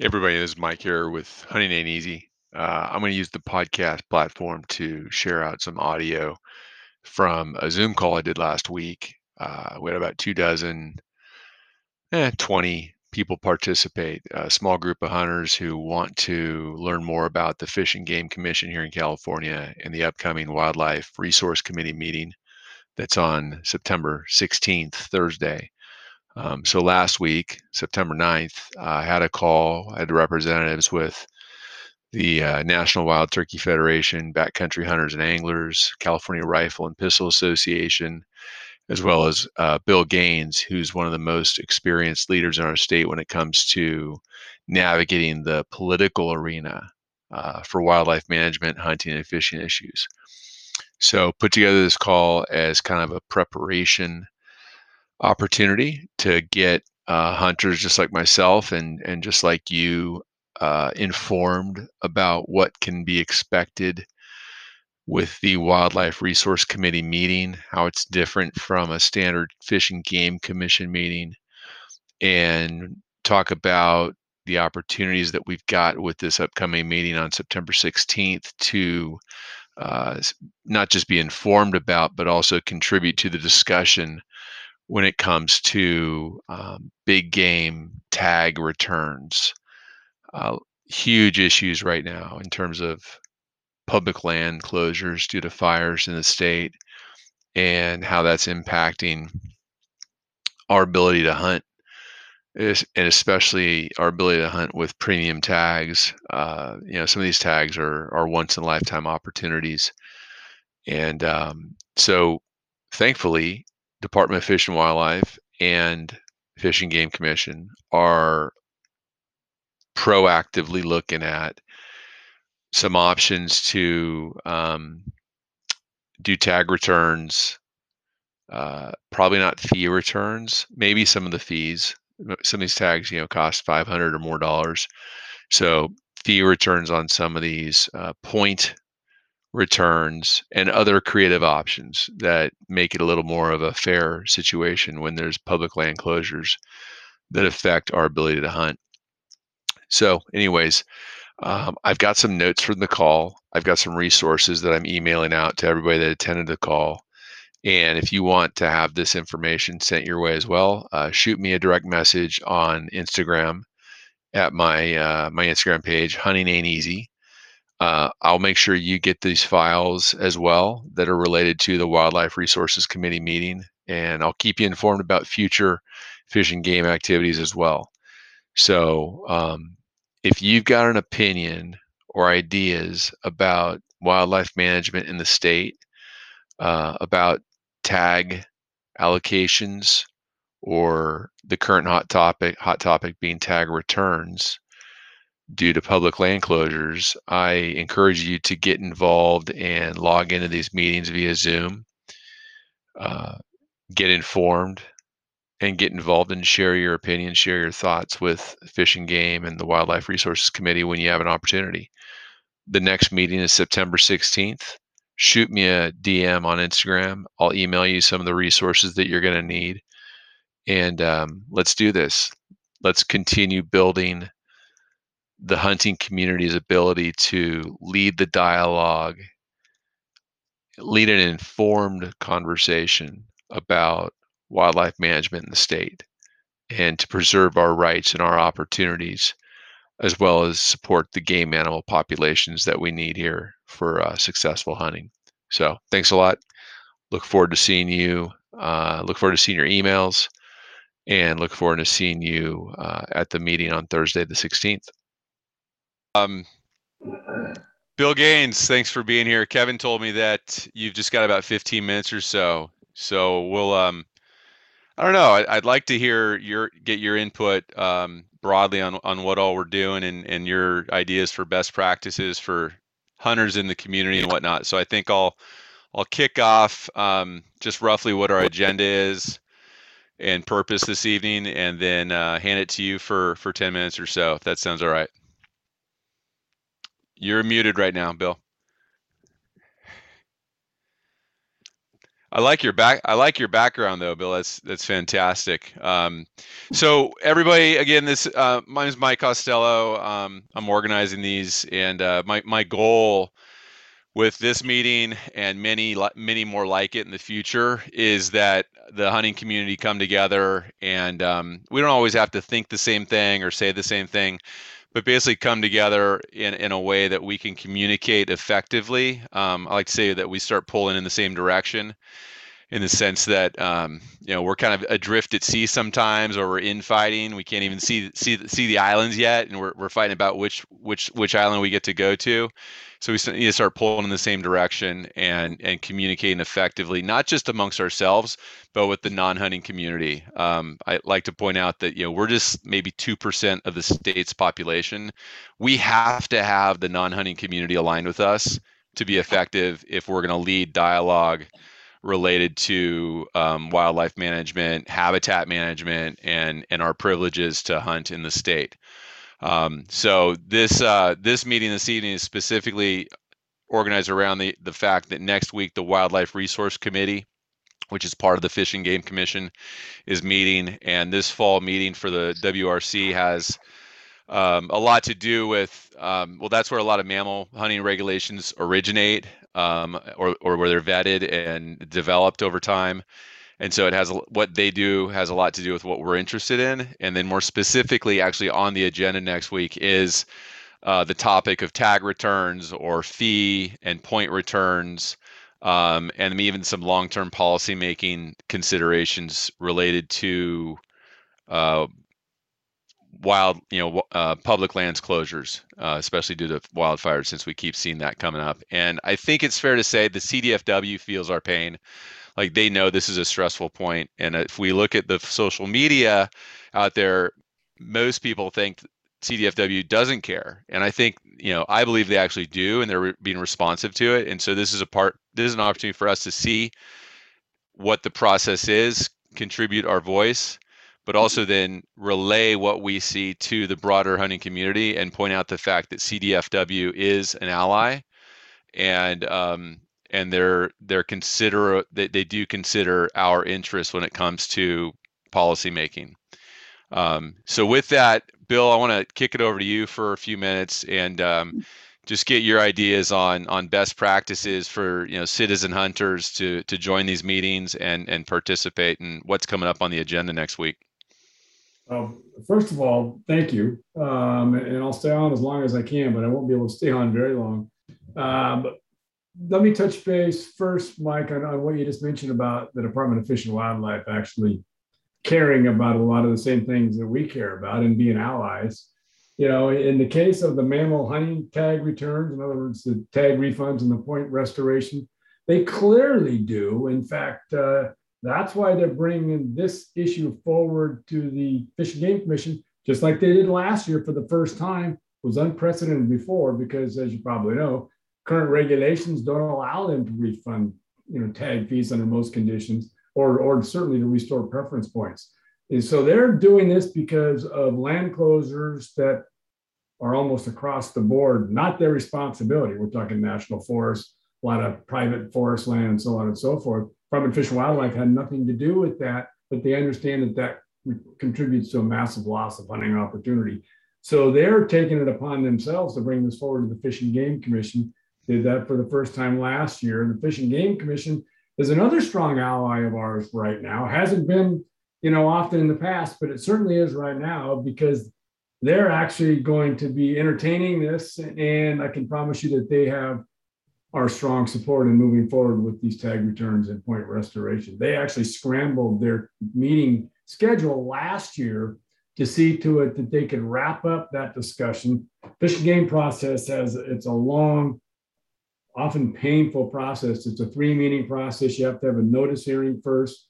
Hey everybody, this is Mike here with Hunting Ain't Easy. Uh, I'm going to use the podcast platform to share out some audio from a Zoom call I did last week. Uh, we had about two dozen, eh, 20 people participate, a small group of hunters who want to learn more about the Fish and Game Commission here in California and the upcoming Wildlife Resource Committee meeting that's on September 16th, Thursday. Um, so last week, September 9th, I had a call, I had representatives with the uh, National Wild Turkey Federation, Backcountry Hunters and Anglers, California Rifle and Pistol Association, as well as uh, Bill Gaines, who's one of the most experienced leaders in our state when it comes to navigating the political arena uh, for wildlife management, hunting, and fishing issues. So, put together this call as kind of a preparation opportunity to get uh, hunters just like myself and and just like you uh, informed about what can be expected with the Wildlife Resource Committee meeting, how it's different from a standard Fish and Game Commission meeting, and talk about the opportunities that we've got with this upcoming meeting on September 16th to uh, not just be informed about, but also contribute to the discussion when it comes to um, big game tag returns. Uh, huge issues right now in terms of public land closures due to fires in the state and how that's impacting our ability to hunt and especially our ability to hunt with premium tags uh, you know some of these tags are are once in a lifetime opportunities and um, so thankfully department of fish and wildlife and fish and game commission are proactively looking at some options to um, do tag returns. Uh, probably not fee returns. Maybe some of the fees. Some of these tags, you know, cost five hundred or more dollars. So fee returns on some of these uh, point returns and other creative options that make it a little more of a fair situation when there's public land closures that affect our ability to hunt. So, anyways, um, I've got some notes from the call. I've got some resources that I'm emailing out to everybody that attended the call. And if you want to have this information sent your way as well, uh, shoot me a direct message on Instagram at my uh, my Instagram page, Hunting Ain't Easy. Uh, I'll make sure you get these files as well that are related to the Wildlife Resources Committee meeting, and I'll keep you informed about future fish and game activities as well. So, um, if you've got an opinion or ideas about wildlife management in the state, uh, about tag allocations, or the current hot topic hot topic being tag returns due to public land closures, I encourage you to get involved and log into these meetings via Zoom. Uh, get informed and get involved and share your opinion, share your thoughts with Fish and Game and the Wildlife Resources Committee when you have an opportunity. The next meeting is September 16th. Shoot me a DM on Instagram. I'll email you some of the resources that you're going to need. And um, let's do this. Let's continue building the hunting community's ability to lead the dialogue, lead an informed conversation about wildlife management in the state and to preserve our rights and our opportunities, as well as support the game animal populations that we need here for uh, successful hunting. So, thanks a lot. Look forward to seeing you. Uh, look forward to seeing your emails and look forward to seeing you uh, at the meeting on Thursday, the 16th. Um, Bill Gaines, thanks for being here. Kevin told me that you've just got about 15 minutes or so. So we'll um, I don't know. I, would like to hear your get your input um, broadly on on what all we're doing and and your ideas for best practices for hunters in the community and whatnot. So I think I'll I'll kick off um, just roughly what our agenda is and purpose this evening, and then uh, hand it to you for for 10 minutes or so, if that sounds all right. You're muted right now, Bill. I like your back. I like your background though, Bill. That's that's fantastic. Um, so everybody, again, this uh, my name is Mike Costello. Um, I'm organizing these, and uh, my my goal with this meeting and many many more like it in the future is that the hunting community come together, and um, we don't always have to think the same thing or say the same thing but basically come together in, in a way that we can communicate effectively. Um, I like to say that we start pulling in the same direction in the sense that um, you know we're kind of adrift at sea sometimes, or we're infighting. We can't even see see see the islands yet, and we're we're fighting about which which which island we get to go to. So we need to start pulling in the same direction and and communicating effectively, not just amongst ourselves, but with the non-hunting community. Um, I like to point out that you know we're just maybe two percent of the state's population. We have to have the non-hunting community aligned with us to be effective if we're going to lead dialogue related to um, wildlife management, habitat management, and and our privileges to hunt in the state. Um, so this uh, this meeting this evening is specifically organized around the the fact that next week the Wildlife Resource Committee, which is part of the Fish and Game Commission, is meeting, and this fall meeting for the WRC has um, a lot to do with um, well that's where a lot of mammal hunting regulations originate um, or, or where they're vetted and developed over time and so it has what they do has a lot to do with what we're interested in and then more specifically actually on the agenda next week is uh, the topic of tag returns or fee and point returns um, and even some long-term policy making considerations related to uh, wild, you know, uh, public lands closures, uh, especially due to wildfires, since we keep seeing that coming up. And I think it's fair to say the CDFW feels our pain. Like they know this is a stressful point. And if we look at the social media out there, most people think CDFW doesn't care. And I think, you know, I believe they actually do and they're re- being responsive to it. And so this is a part, this is an opportunity for us to see what the process is, contribute our voice, but also then relay what we see to the broader hunting community and point out the fact that CDFW is an ally, and um, and they're they're consider they, they do consider our interests when it comes to policy making. Um, so with that, Bill, I want to kick it over to you for a few minutes and um, just get your ideas on on best practices for you know citizen hunters to to join these meetings and and participate in what's coming up on the agenda next week. Um, first of all, thank you. Um, and I'll stay on as long as I can, but I won't be able to stay on very long. Um, but let me touch base first, Mike, on, on, what you just mentioned about the Department of Fish and Wildlife actually caring about a lot of the same things that we care about and being allies. You know, in the case of the mammal hunting tag returns, in other words, the tag refunds and the point restoration, they clearly do. In fact, uh, that's why they're bringing this issue forward to the Fish and Game Commission, just like they did last year for the first time. It was unprecedented before because, as you probably know, current regulations don't allow them to refund, you know, tag fees under most conditions, or or certainly to restore preference points. And so they're doing this because of land closures that are almost across the board, not their responsibility. We're talking national forests, a lot of private forest land, and so on and so forth. Of Fish and Wildlife had nothing to do with that, but they understand that that contributes to a massive loss of hunting opportunity. So they're taking it upon themselves to bring this forward to the Fish and Game Commission. Did that for the first time last year. The Fish and Game Commission is another strong ally of ours right now. Hasn't been, you know, often in the past, but it certainly is right now because they're actually going to be entertaining this. And I can promise you that they have our strong support in moving forward with these tag returns and point restoration. They actually scrambled their meeting schedule last year to see to it that they could wrap up that discussion. Fish and game process has it's a long, often painful process. It's a three meeting process. You have to have a notice hearing first.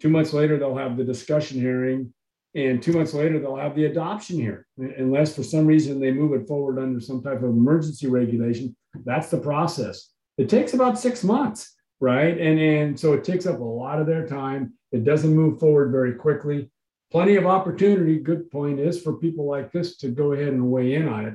Two months later, they'll have the discussion hearing. And two months later, they'll have the adoption here. Unless for some reason they move it forward under some type of emergency regulation, that's the process. It takes about six months, right? And, and so it takes up a lot of their time. It doesn't move forward very quickly. Plenty of opportunity, good point is, for people like this to go ahead and weigh in on it.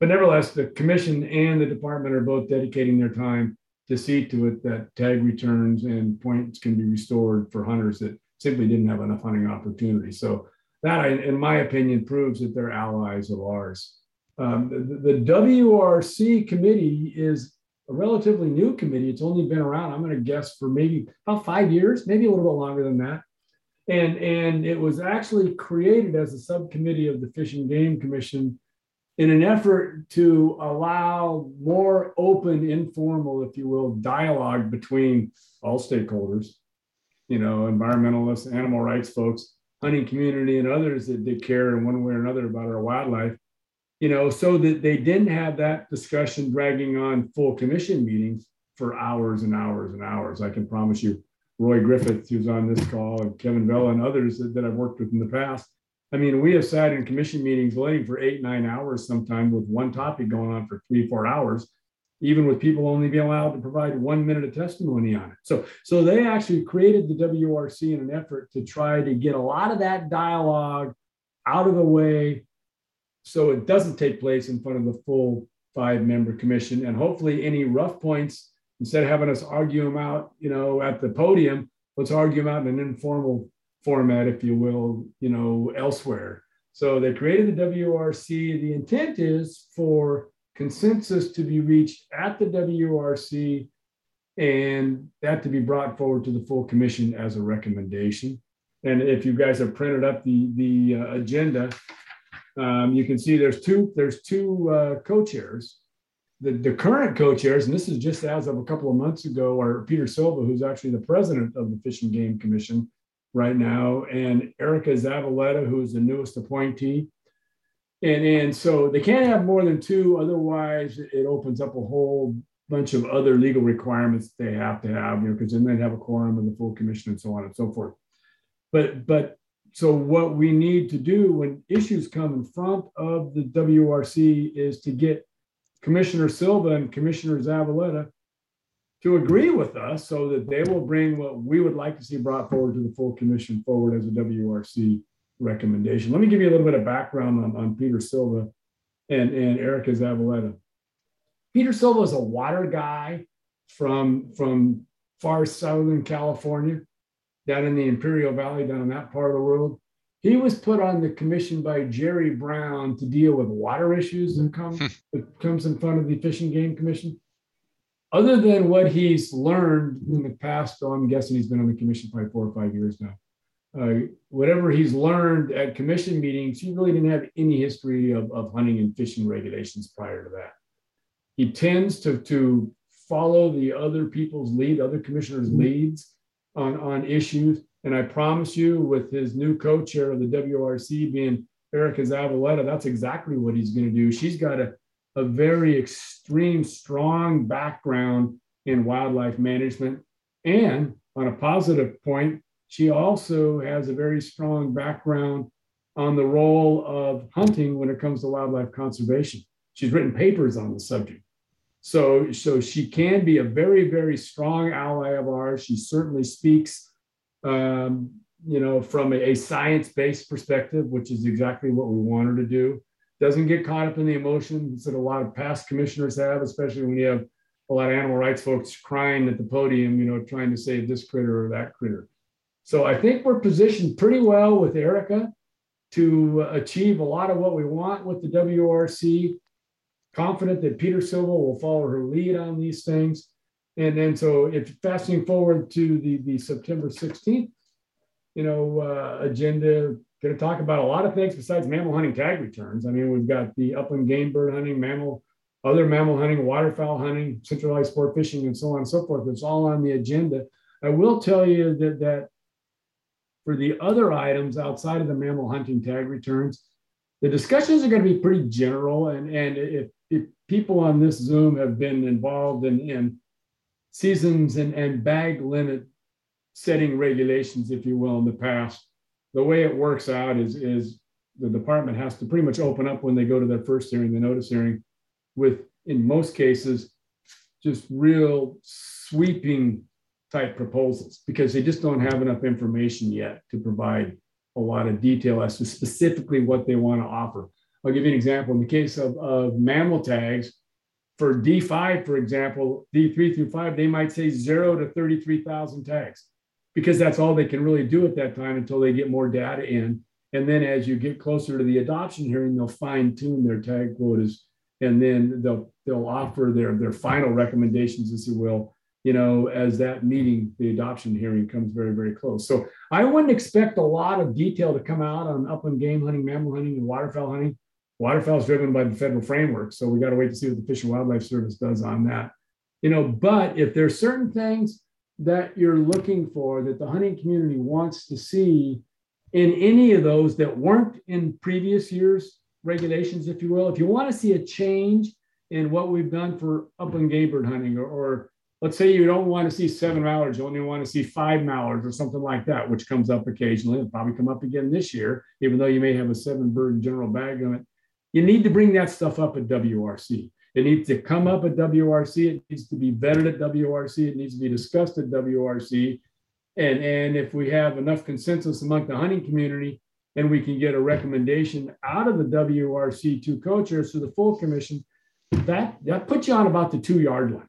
But nevertheless, the commission and the department are both dedicating their time to see to it that tag returns and points can be restored for hunters that simply didn't have enough hunting opportunity. So that, in my opinion, proves that they're allies of ours. Um, the, the, WRC committee is a relatively new committee. It's only been around, I'm going to guess, for maybe about five years, maybe a little bit longer than that. And, and it was actually created as a subcommittee of the Fish and Game Commission in an effort to allow more open, informal, if you will, dialogue between all stakeholders, you know, environmentalists, animal rights folks, hunting community, and others that, that care in one way or another about our wildlife you know, so that they didn't have that discussion dragging on full commission meetings for hours and hours and hours. I can promise you, Roy Griffith, who's on this call, and Kevin Vela and others that, that I've worked with in the past. I mean, we have sat in commission meetings waiting for eight, nine hours sometimes with one topic going on for three, four hours, even with people only being allowed to provide one minute of testimony on it. So, so they actually created the WRC in an effort to try to get a lot of that dialogue out of the way so it doesn't take place in front of the full five member commission. And hopefully, any rough points, instead of having us argue them out, you know, at the podium, let's argue them out in an informal format, if you will, you know, elsewhere. So they created the WRC. The intent is for consensus to be reached at the WRC and that to be brought forward to the full commission as a recommendation. And if you guys have printed up the, the uh, agenda, um, you can see there's two there's two uh, co-chairs. The, the current co-chairs, and this is just as of a couple of months ago, are Peter Silva, who's actually the president of the Fish and Game Commission right now, and Erika Zavaleta, who is the newest appointee. And, and so they can't have more than two, otherwise it opens up a whole bunch of other legal requirements they have to have, you know, because then they'd have a quorum and the full commission and so on and so forth. But but so what we need to do when issues come in front of the WRC is to get Commissioner Silva and Commissioner Zavaleta to agree with us so that they will bring what we would like to see brought forward to the full commission forward as a WRC recommendation. Let me give you a little bit of background on, on Peter Silva and, and Erika Zavaleta. Peter Silva is a water guy from, from far southern California down in the Imperial Valley, down in that part of the world. He was put on the commission by Jerry Brown to deal with water issues that come hmm. that comes in front of the Fish and Game Commission. Other than what he's learned in the past, oh, I'm guessing he's been on the commission probably four or five years now. Uh, whatever he's learned at commission meetings, he really didn't have any history of, of hunting and fishing regulations prior to that. He tends to, to follow the other people's lead, other commissioners' leads on, on issues. And I promise you, with his new co-chair of the WRC being Erika Zavaleta, that's exactly what he's going to do. She's got a, a very extreme, strong background in wildlife management. And on a positive point, she also has a very strong background on the role of hunting when it comes to wildlife conservation. She's written papers on the subject. So, so she can be a very, very strong ally of ours. She certainly speaks, um, you know, from a, a science-based perspective, which is exactly what we want her to do. Doesn't get caught up in the emotions that a lot of past commissioners have, especially when you have a lot of animal rights folks crying at the podium, you know, trying to save this critter or that critter. So I think we're positioned pretty well with Erika to achieve a lot of what we want with the WRC confident that Peter Silva will follow her lead on these things. And then so if fasting forward to the, the September 16th, you know, uh, agenda, going to talk about a lot of things besides mammal hunting tag returns. I mean, we've got the upland game bird hunting, mammal, other mammal hunting, waterfowl hunting, centralized sport fishing, and so on and so forth. It's all on the agenda. I will tell you that, that for the other items outside of the mammal hunting tag returns, the discussions are going to be pretty general. And, and if if people on this Zoom have been involved in, in seasons and, and bag limit setting regulations, if you will, in the past, the way it works out is, is the department has to pretty much open up when they go to their first hearing, the notice hearing, with, in most cases, just real sweeping type proposals because they just don't have enough information yet to provide a lot of detail as to specifically what they want to offer. I'll give you an example. In the case of, of mammal tags, for D5, for example, D3 through 5, they might say zero to 33,000 tags because that's all they can really do at that time until they get more data in. And then as you get closer to the adoption hearing, they'll fine tune their tag quotas and then they'll they'll offer their their final recommendations, as you will, you know, as that meeting, the adoption hearing comes very, very close. So I wouldn't expect a lot of detail to come out on upland game hunting, mammal hunting, and waterfowl hunting Waterfowl is driven by the federal framework, so we got to wait to see what the Fish and Wildlife Service does on that. You know, but if there's certain things that you're looking for that the hunting community wants to see in any of those that weren't in previous years regulations, if you will, if you want to see a change in what we've done for upland game bird hunting, or, or let's say you don't want to see seven mallards, you only want to see five mallards or something like that, which comes up occasionally. It'll probably come up again this year, even though you may have a seven bird general bag limit you need to bring that stuff up at WRC. It needs to come up at WRC. It needs to be vetted at WRC. It needs to be discussed at WRC. And, and if we have enough consensus among the hunting community and we can get a recommendation out of the WRC two co-chairs to the full commission, that, that puts you on about the two yard line,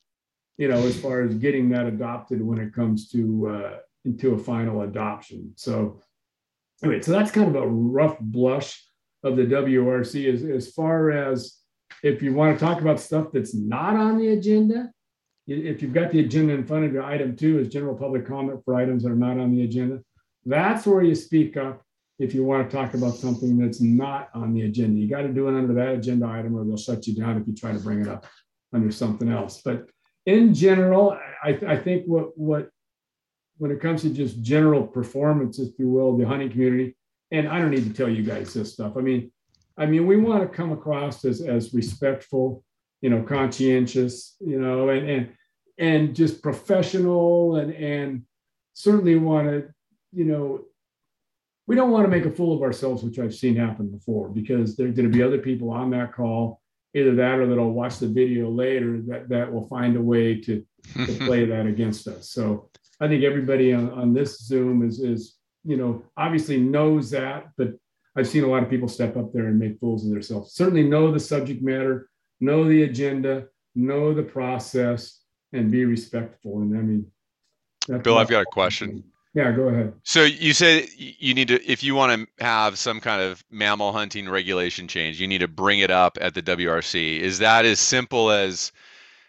you know, as far as getting that adopted when it comes to uh, into a final adoption. So anyway, so that's kind of a rough blush of the WRC as, as far as if you want to talk about stuff that's not on the agenda, if you've got the agenda in front of you, item two is general public comment for items that are not on the agenda. That's where you speak up if you want to talk about something that's not on the agenda. You got to do it under that agenda item or they'll shut you down if you try to bring it up under something else. But in general, I, I think what, what when it comes to just general performance, if you will, the hunting community, and I don't need to tell you guys this stuff. I mean, I mean, we want to come across as as respectful, you know, conscientious, you know, and and and just professional, and and certainly want to, you know, we don't want to make a fool of ourselves, which I've seen happen before, because there's going to be other people on that call, either that or that'll watch the video later that that will find a way to, to play that against us. So I think everybody on, on this Zoom is is you know, obviously knows that, but I've seen a lot of people step up there and make fools of themselves. Certainly know the subject matter, know the agenda, know the process, and be respectful. And I mean, Bill, I've got a question. Yeah, go ahead. So you said you need to, if you want to have some kind of mammal hunting regulation change, you need to bring it up at the WRC. Is that as simple as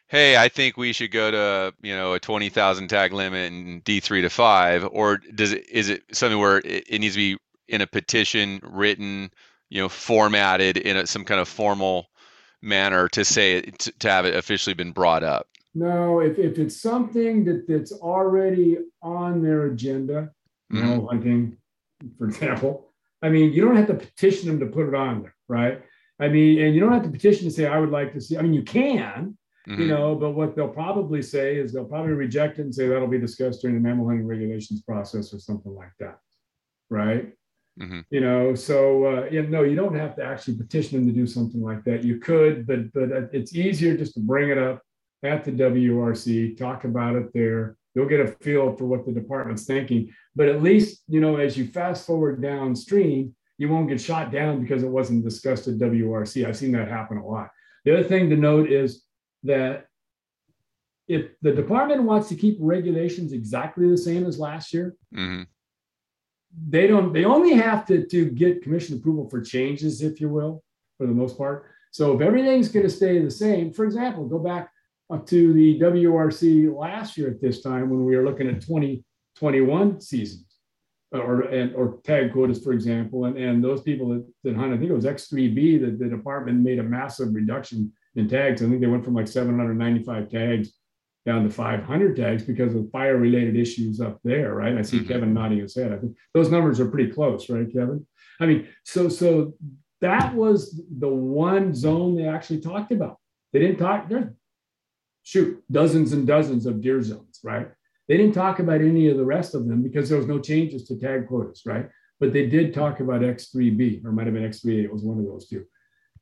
hey, I think we should go to you know a twenty thousand tag limit and D three to five, or does it is it something where it, it needs to be in a petition written, you know, formatted in a, some kind of formal manner to say to, to have it officially been brought up? No, if, if it's something that, that's already on their agenda, you know, mm-hmm. hunting, for example, I mean, you don't have to petition them to put it on there, right? I mean, and you don't have to petition to say, I would like to see, I mean, you can, Mm-hmm. You know, but what they'll probably say is they'll probably reject it and say that'll be discussed during the mammal hunting regulations process or something like that, right? Mm-hmm. You know, so uh, you know, you don't have to actually petition them to do something like that. You could, but but it's easier just to bring it up at the WRC, talk about it there. You'll get a feel for what the department's thinking. But at least, you know, as you fast forward downstream, you won't get shot down because it wasn't discussed at WRC. I've seen that happen a lot. The other thing to note is that if the department wants to keep regulations exactly the same as last year, mm-hmm. They don't. They only have to to get commission approval for changes, if you will, for the most part. So if everything's going to stay the same, for example, go back to the WRC last year at this time when we were looking at 2021 seasons uh, or and, or tag quotas, for example, and, and those people that, that hunt, I think it was X3B that the department made a massive reduction in tags. I think they went from like 795 tags down to 500 tags because of fire related issues up there, right? I see mm-hmm. Kevin nodding his head. I think those numbers are pretty close, right, Kevin? I mean, so so that was the one zone they actually talked about. They didn't talk. There's shoot dozens and dozens of deer zones, right? They didn't talk about any of the rest of them because there was no changes to tag quotas, right? But they did talk about X3B, or might have been X3A. It was one of those two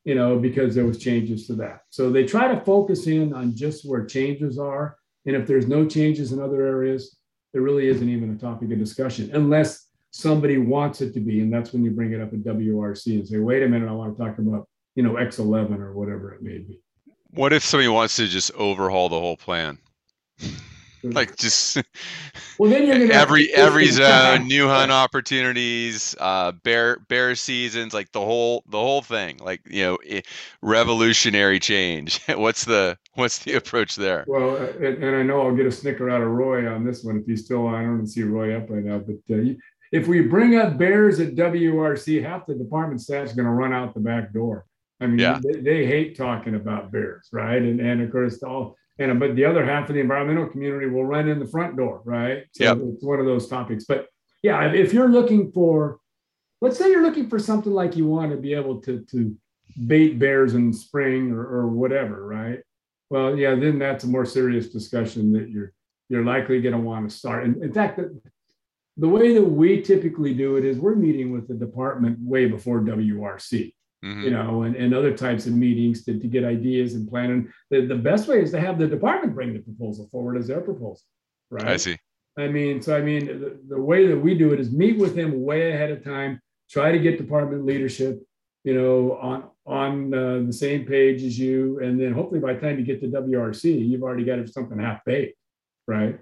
you know, because there was changes to that. So they try to focus in on just where changes are. And if there's no changes in other areas, there really isn't even a topic of discussion unless somebody wants it to be. And that's when you bring it up at WRC and say, wait a minute, I want to talk about, you know, X11 or whatever it may be. What if somebody wants to just overhaul the whole plan? like just well, then you're gonna every every zone, new hunt opportunities, uh, bear bear seasons, like the whole the whole thing, like you know, revolutionary change. what's the what's the approach there? Well, uh, and, and, I know I'll get a snicker out of Roy on this one if he's still. I don't see Roy up right now, but uh, if we bring up bears at WRC, half the department staff's going to run out the back door. I mean, yeah. they, they, hate talking about bears, right? And and of course, all and but the other half of the environmental community will run in the front door, right? So yep. it's one of those topics. But yeah, if you're looking for, let's say you're looking for something like you want to be able to to bait bears in spring or, or whatever, right? Well, yeah, then that's a more serious discussion that you're you're likely going to want to start. And in fact, the, the way that we typically do it is we're meeting with the department way before WRC mm-hmm. you know, and, and other types of meetings to, to get ideas and plan. And the, the best way is to have the department bring the proposal forward as their proposal, right? I see. I mean, so I mean, the, the way that we do it is meet with them way ahead of time, try to get department leadership, you know, on on uh, the same page as you, and then hopefully by the time you get to WRC, you've already got something half baked, right?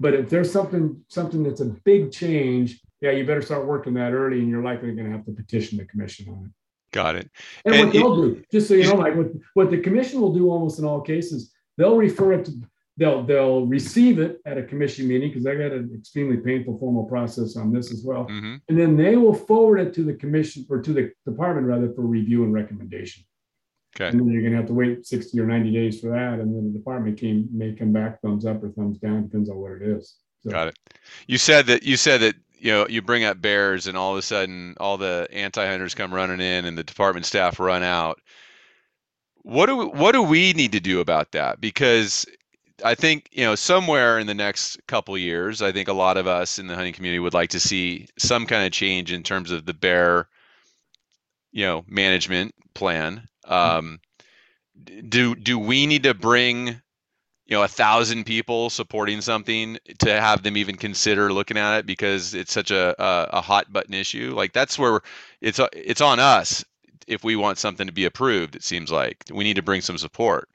But if there's something something that's a big change, yeah, you better start working that early, and you're likely going to have to petition the commission on it. Got it. And, and what they'll do, just so you know, like what, what the commission will do almost in all cases, they'll refer it to they'll they'll receive it at a commission meeting because I got an extremely painful formal process on this as well. Mm-hmm. And then they will forward it to the commission or to the department rather for review and recommendation. Okay. And then you're gonna have to wait 60 or 90 days for that. And then the department can may come back thumbs up or thumbs down, depends on what it is. So. Got it. You said that you said that you know, you bring up bears and all of a sudden all the anti-hunters come running in and the department staff run out. What do we, what do we need to do about that? Because I think, you know, somewhere in the next couple years, I think a lot of us in the hunting community would like to see some kind of change in terms of the bear, you know, management plan. Mm-hmm. Um, do do we need to bring you know a thousand people supporting something to have them even consider looking at it because it's such a a, a hot button issue. Like that's where it's it's on us if we want something to be approved it seems like. We need to bring some support.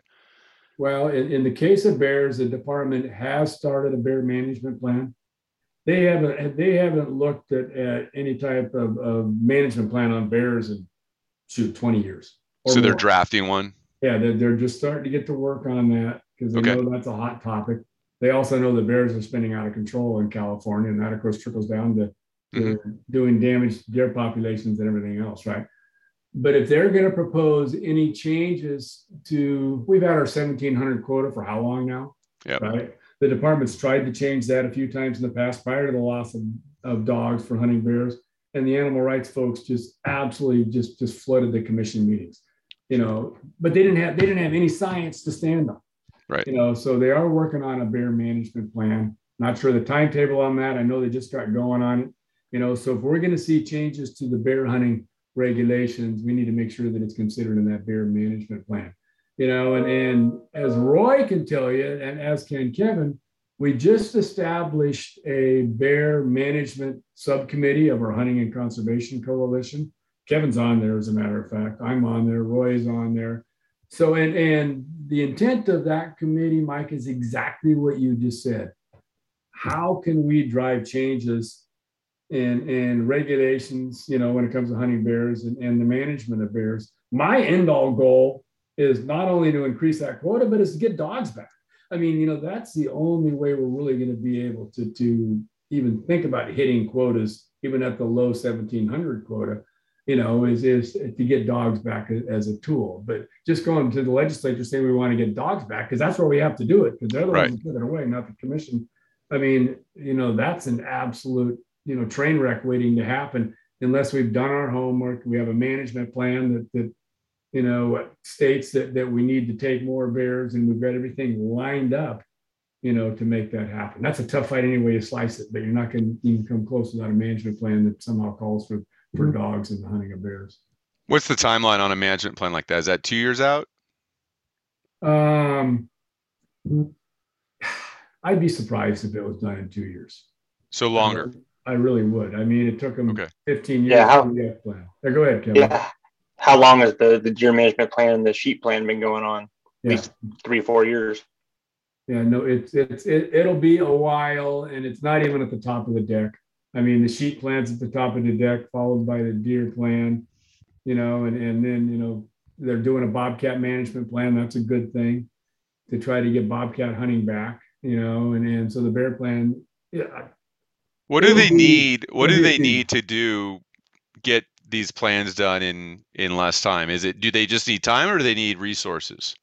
Well in, in the case of bears the department has started a bear management plan. They haven't they haven't looked at, at any type of, of management plan on bears in shoot 20 years so they're more. drafting one? Yeah they're, they're just starting to get to work on that because they okay. know that's a hot topic. They also know the bears are spinning out of control in California, and that of course trickles down to, mm-hmm. doing damage to deer populations and everything else, right? But if they're going to propose any changes to, we've had our 1700 quota for how long now? Yep. Right. The department's tried to change that a few times in the past prior to the loss of, of dogs for hunting bears. And the animal rights folks just absolutely just just flooded the commission meetings, you know. But they didn't have they didn't have any science to stand on. Right. You know, so they are working on a bear management plan. Not sure the timetable on that. I know they just got going on it. You know, so if we're going to see changes to the bear hunting regulations, we need to make sure that it's considered in that bear management plan. You know, and, and as Roy can tell you, and as can Kevin, we just established a bear management subcommittee of our hunting and conservation coalition. Kevin's on there, as a matter of fact. I'm on there. Roy's on there. So, and, and the intent of that committee, Mike, is exactly what you just said. How can we drive changes in, in regulations, you know, when it comes to hunting bears and, and the management of bears? My end all goal is not only to increase that quota, but is to get dogs back. I mean, you know, that's the only way we're really going to be able to, to even think about hitting quotas, even at the low 1700 quota you know, is is to get dogs back as a tool. But just going to the legislature saying we want to get dogs back because that's where we have to do it because they're the right. ones put it away, not the commission. I mean, you know, that's an absolute you know train wreck waiting to happen unless we've done our homework. We have a management plan that that you know states that that we need to take more bears and we've got everything lined up you know, to make that happen. That's a tough fight anyway you slice it, but you're not going to even come close without a management plan that somehow calls for for dogs and the hunting of bears. What's the timeline on a management plan like that? Is that two years out? Um, I'd be surprised if it was done in two years. So longer. I, I really would. I mean, it took them okay. 15 years yeah, how, to plan. Yeah, go ahead, Kevin. Yeah. How long has the, the deer management plan and the sheep plan been going on? yeah. least three, four years. Yeah, no, it's it's it, it'll be a while, and it's not even at the top of the deck. I mean, the sheep plant's at the top of the deck, followed by the deer plan, you know, and and then you know they're doing a bobcat management plan. That's a good thing to try to get bobcat hunting back, you know, and and so the bear plan. Yeah. What do they need? What do they need to do? Get these plans done in in less time? Is it do they just need time or do they need resources?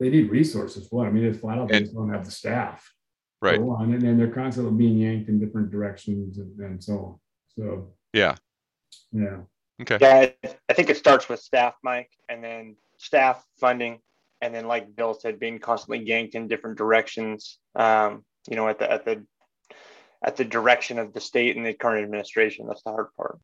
They need resources. What I mean, it's flat out they just don't have the staff. Right. On, and, then they're constantly being yanked in different directions and, and so on. So yeah. Yeah. Okay. Yeah, I think it starts with staff, Mike, and then staff funding, and then like Bill said, being constantly yanked in different directions. Um, you know, at the at the at the direction of the state and the current administration. That's the hard part.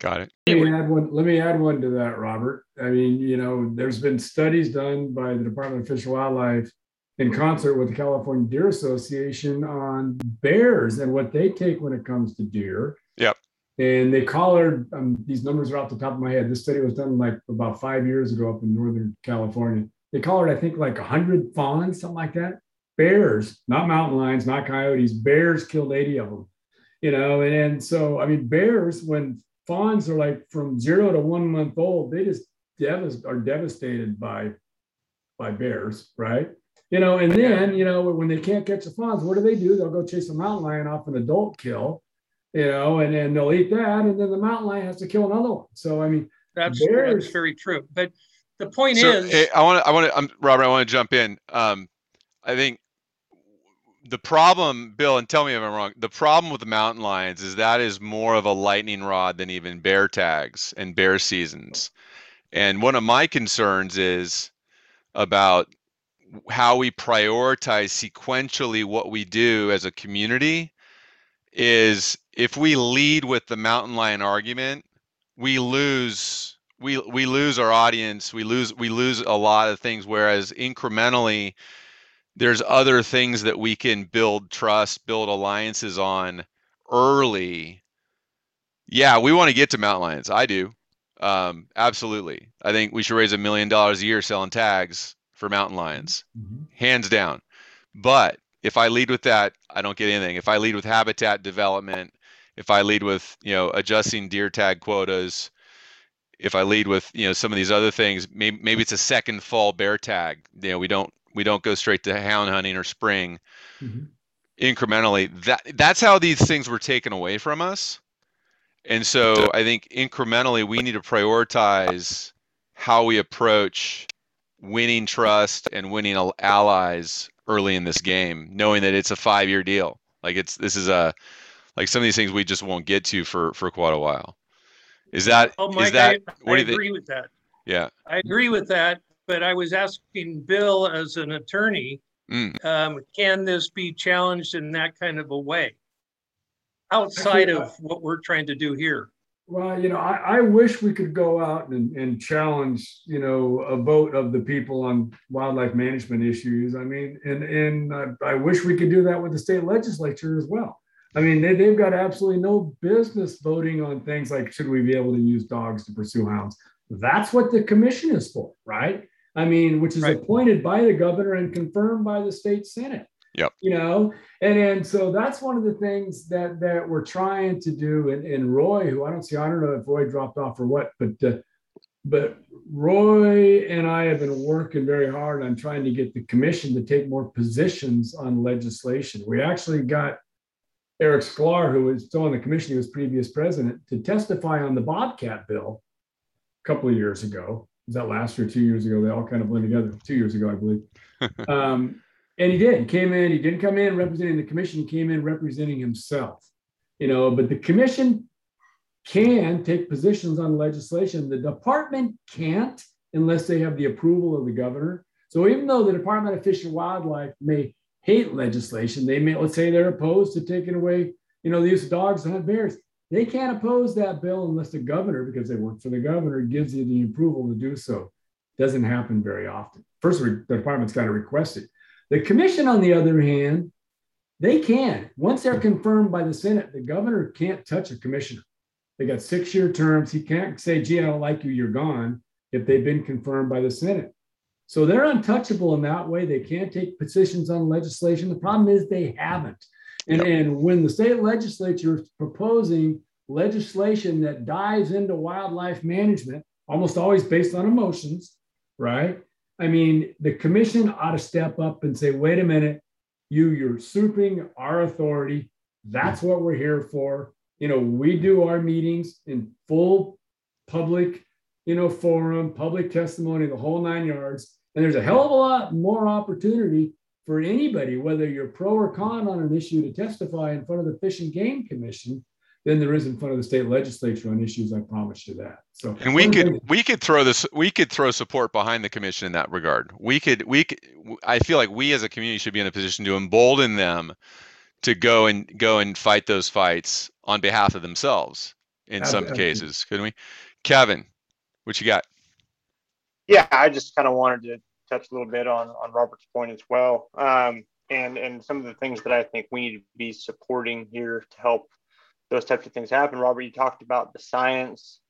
Got it. Let me add one. Let me add one to that, Robert. I mean, you know, there's been studies done by the Department of Fish and Wildlife in concert with the California Deer Association on bears and what they take when it comes to deer. Yep. And they collared um, these numbers are off the top of my head. This study was done like about five years ago up in Northern California. They collared, I think, like 100 fawns, something like that. Bears, not mountain lions, not coyotes. Bears killed 80 of them. You know, and, and so I mean, bears when fawns are like from zero to one month old, they just devast- are devastated by by bears, right? You know, and then you know when they can't catch the fawns, what do they do? They'll go chase a mountain lion off an adult kill, you know, and then they'll eat that, and then the mountain lion has to kill another one. So I mean, that's bears, that's very true. But the point so, is, hey, I want to, I want to, I'm Robert. I want to jump in. Um, I think the problem, Bill, and tell me if I'm wrong. The problem with the mountain lions is that is more of a lightning rod than even bear tags and bear seasons. And one of my concerns is about how we prioritize sequentially what we do as a community is if we lead with the mountain lion argument, we lose we we lose our audience, we lose we lose a lot of things whereas incrementally there's other things that we can build trust, build alliances on early. Yeah, we want to get to mountain lions. I do. Um, absolutely. I think we should raise a million dollars a year selling tags for mountain lions, mm-hmm. hands down. But if I lead with that, I don't get anything. If I lead with habitat development, if I lead with you know adjusting deer tag quotas, if I lead with you know some of these other things, maybe maybe it's a second fall bear tag. You know we don't we don't go straight to hound hunting or spring mm-hmm. incrementally that that's how these things were taken away from us and so i think incrementally we need to prioritize how we approach winning trust and winning allies early in this game knowing that it's a five year deal like it's this is a like some of these things we just won't get to for for quite a while is that oh, Mike, is that I, what I do you agree think? with that yeah i agree with that but I was asking Bill as an attorney, mm. um, can this be challenged in that kind of a way outside of what we're trying to do here? Well, you know, I, I wish we could go out and, and challenge, you know, a vote of the people on wildlife management issues. I mean, and and uh, I wish we could do that with the state legislature as well. I mean, they, they've got absolutely no business voting on things like should we be able to use dogs to pursue hounds? That's what the commission is for, right? I mean, which is right. appointed by the governor and confirmed by the state senate. Yep. You know, and and so that's one of the things that that we're trying to do. And, and Roy, who I don't see, I don't know if Roy dropped off or what, but uh, but Roy and I have been working very hard on trying to get the commission to take more positions on legislation. We actually got Eric Sklar, who was still on the commission, he was previous president, to testify on the Bobcat bill a couple of years ago was that last year, two years ago? They all kind of blend together. Two years ago, I believe. um, and he did. He came in. He didn't come in representing the commission. He came in representing himself. You know, but the commission can take positions on legislation. The department can't unless they have the approval of the governor. So even though the Department of Fish and Wildlife may hate legislation, they may let's say they're opposed to taking away, you know, the use of dogs to hunt bears. They can't oppose that bill unless the governor, because they work for the governor, gives you the approval to do so. Doesn't happen very often. First, the department's got to request it. The commission, on the other hand, they can. Once they're confirmed by the Senate, the governor can't touch a commissioner. They got six year terms. He can't say, gee, I don't like you, you're gone, if they've been confirmed by the Senate. So they're untouchable in that way. They can't take positions on legislation. The problem is they haven't. And, yep. and when the state legislature is proposing legislation that dives into wildlife management, almost always based on emotions, right? I mean, the commission ought to step up and say, wait a minute, you, you're usurping our authority. That's what we're here for. You know, we do our meetings in full public, you know, forum, public testimony, the whole nine yards. And there's a hell of a lot more opportunity for anybody, whether you're pro or con on an issue, to testify in front of the Fish and Game Commission than there is in front of the state legislature on issues. I promise you that. So, and we could we could throw this we could throw support behind the commission in that regard. We could we could, I feel like we as a community should be in a position to embolden them to go and go and fight those fights on behalf of themselves in Absolutely. some cases, couldn't we? Kevin, what you got? Yeah, I just kind of wanted to touch a little bit on on Robert's point as well, um, and and some of the things that I think we need to be supporting here to help those types of things happen. Robert, you talked about the science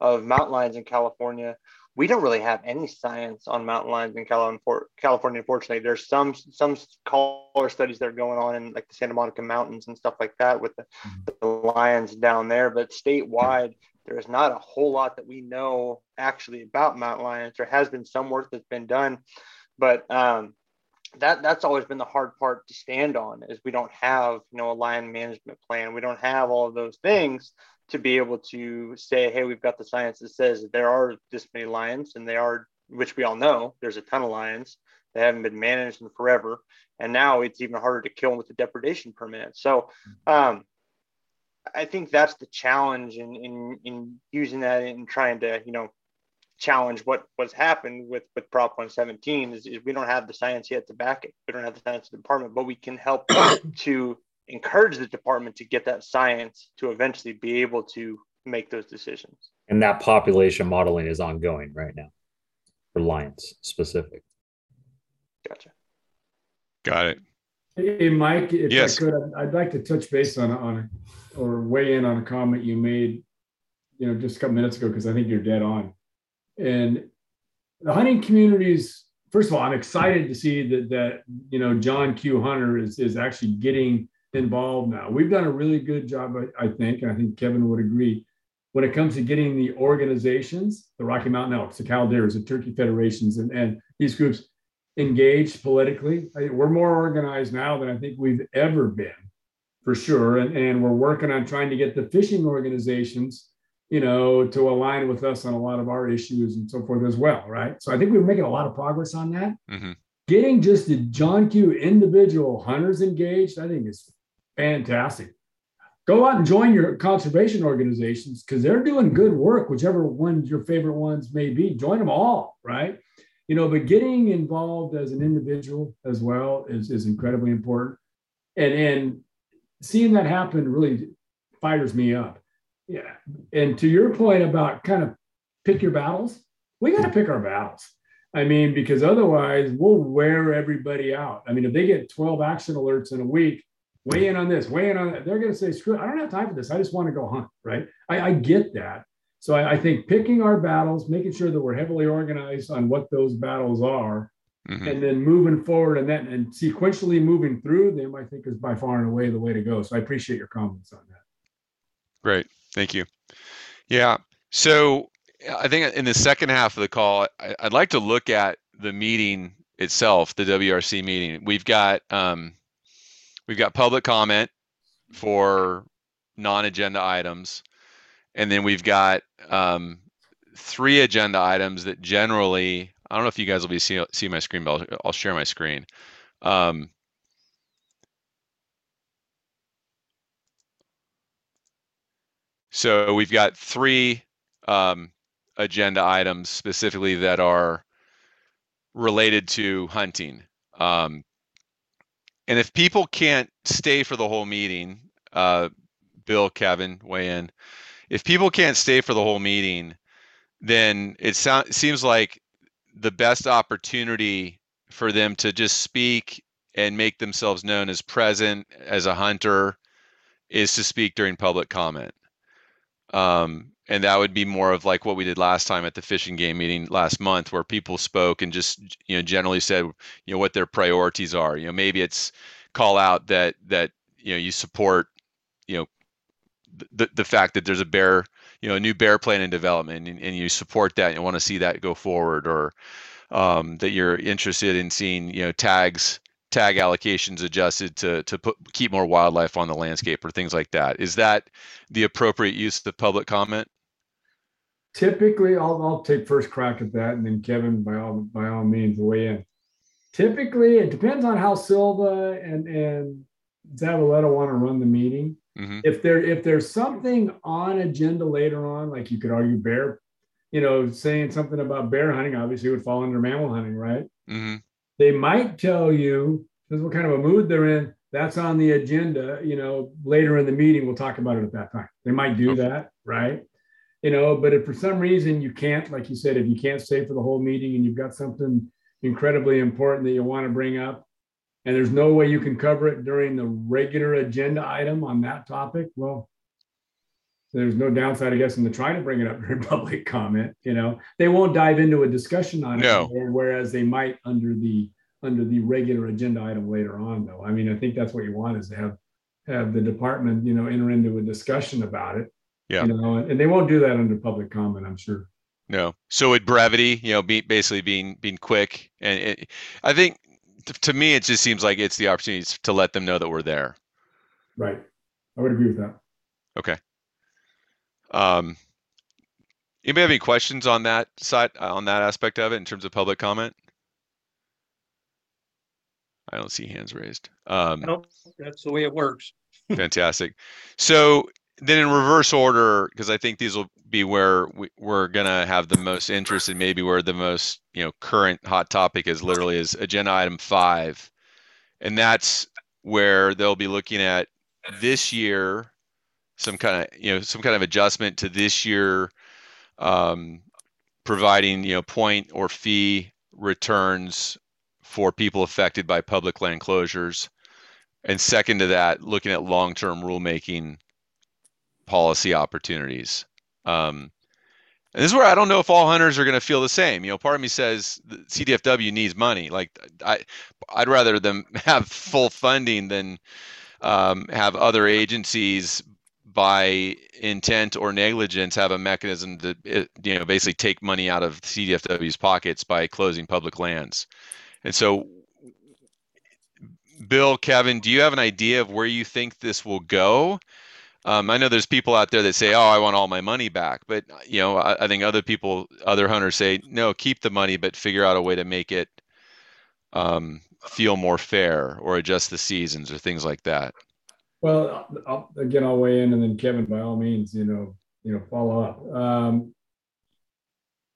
of mountain lions in California. We don't really have any science on mountain lions in California. Unfortunately, there's some some collar studies that are going on in like the Santa Monica Mountains and stuff like that with the, mm-hmm. the lions down there. But statewide, there is not a whole lot that we know actually about mountain lions. There has been some work that's been done, but um, that that's always been the hard part to stand on is we don't have you know a lion management plan. We don't have all of those things to be able to say, hey, we've got the science that says there are this many lions, and they are, which we all know, there's a ton of lions. They haven't been managed in forever, and now it's even harder to kill them with a depredation permit. So, um, I think that's the challenge in, in, in using that and trying to, you know, challenge what what's happened with with Prop 117 is, is we don't have the science yet to back it. We don't have the science department, but we can help to encourage the department to get that science to eventually be able to make those decisions. And that population modeling is ongoing right now for lions specific. Gotcha. Got it. Hey, Mike, if yes. I could, I'd like to touch base on on or weigh in on a comment you made, you know, just a couple minutes ago because I think you're dead on. And the hunting communities, first of all, I'm excited to see that that you know John Q. Hunter is is actually getting involved now. We've done a really good job, I, I think, and I think Kevin would agree, when it comes to getting the organizations, the Rocky Mountain Elks, the Calders, the Turkey Federations, and, and these groups engaged politically. I, we're more organized now than I think we've ever been, for sure. And, and we're working on trying to get the fishing organizations you know, to align with us on a lot of our issues and so forth as well, right? So I think we're making a lot of progress on that. Mm-hmm. Getting just the John Q individual hunters engaged, I think is fantastic. Go out and join your conservation organizations because they're doing good work, whichever ones your favorite ones may be. Join them all, right? You know, but getting involved as an individual as well is, is incredibly important. And, and seeing that happen really fires me up yeah. And to your point about kind of pick your battles, we got to pick our battles. I mean, because otherwise we'll wear everybody out. I mean, if they get 12 action alerts in a week, weigh in on this, weigh in on that, they're going to say, screw it, I don't have time for this. I just want to go hunt, right? I, I get that. So I, I, think picking our battles, making sure that we're heavily organized on what those battles are, mm-hmm. and then moving forward and then and sequentially moving through them, I think is by far and away the way to go. So I appreciate your comments on that. Great. Thank you. Yeah. So I think in the second half of the call, I, would like to look at the meeting itself, the WRC meeting. We've got um, we've got public comment for non-agenda items, and then we've got um, three agenda items that generally I don't know if you guys will be see, see my screen, but I'll, I'll share my screen. Um, So we've got three um, agenda items specifically that are related to hunting. Um, and if people can't stay for the whole meeting, uh, Bill, Kevin, weigh in. If people can't stay for the whole meeting, then it so- seems like the best opportunity for them to just speak and make themselves known as present as a hunter is to speak during public comment. Um, and that would be more of like what we did last time at the Fish and Game meeting last month where people spoke and just you know generally said you know what their priorities are. You know maybe it's call out that that you know you support you know the the fact that there's a bear you know a new bear plan in development and, and you support that and want to see that go forward or um, that you're interested in seeing you know tags tag allocations adjusted to to put keep more wildlife on the landscape or things like that. Is that the appropriate use of public comment? Typically I'll, I'll take first crack at that and then kevin by all by all means weigh in. Typically it depends on how silva and and zavaleta want to run the meeting. Mm-hmm. if there if there's something on agenda later on like you could argue bear you know saying something about bear hunting obviously would fall under mammal hunting right? Mm-hmm. They might tell you this is what kind of a mood they're in that's on the agenda you know later in the meeting we'll talk about it at that time. They might do that right? You know but if for some reason you can't like you said if you can't stay for the whole meeting and you've got something incredibly important that you want to bring up and there's no way you can cover it during the regular agenda item on that topic well there's no downside i guess in the trying to bring it up during public comment you know they won't dive into a discussion on no. it whereas they might under the under the regular agenda item later on though i mean i think that's what you want is to have have the department you know enter into a discussion about it yeah. You know, and they won't do that under public comment, I'm sure. No. So with brevity, you know, be, basically being being quick, and it, I think to me it just seems like it's the opportunity to let them know that we're there. Right. I would agree with that. Okay. Um. Anybody have any questions on that side on that aspect of it in terms of public comment? I don't see hands raised. Um, nope, that's the way it works. fantastic. So then in reverse order, because I think these will be where we, we're gonna have the most interest and maybe where the most you know current hot topic is literally is agenda item five, and that's where they'll be looking at this year some kind of you know some kind of adjustment to this year um, providing you know point or fee returns for people affected by public land closures and second to that looking at long-term rulemaking policy opportunities. Um, and this is where I don't know if all hunters are going to feel the same. You know, part of me says CDFW needs money. Like I, I'd rather them have full funding than um, have other agencies by intent or negligence have a mechanism to you know basically take money out of CDFW's pockets by closing public lands. And so Bill, Kevin, do you have an idea of where you think this will go? Um, I know there's people out there that say, "Oh, I want all my money back," but you know, I, I, think other people, other hunters say, "No, keep the money, but figure out a way to make it um, feel more fair, or adjust the seasons, or things like that." Well, I'll, again, I'll weigh in, and then Kevin, by all means, you know, you know, follow up. Um,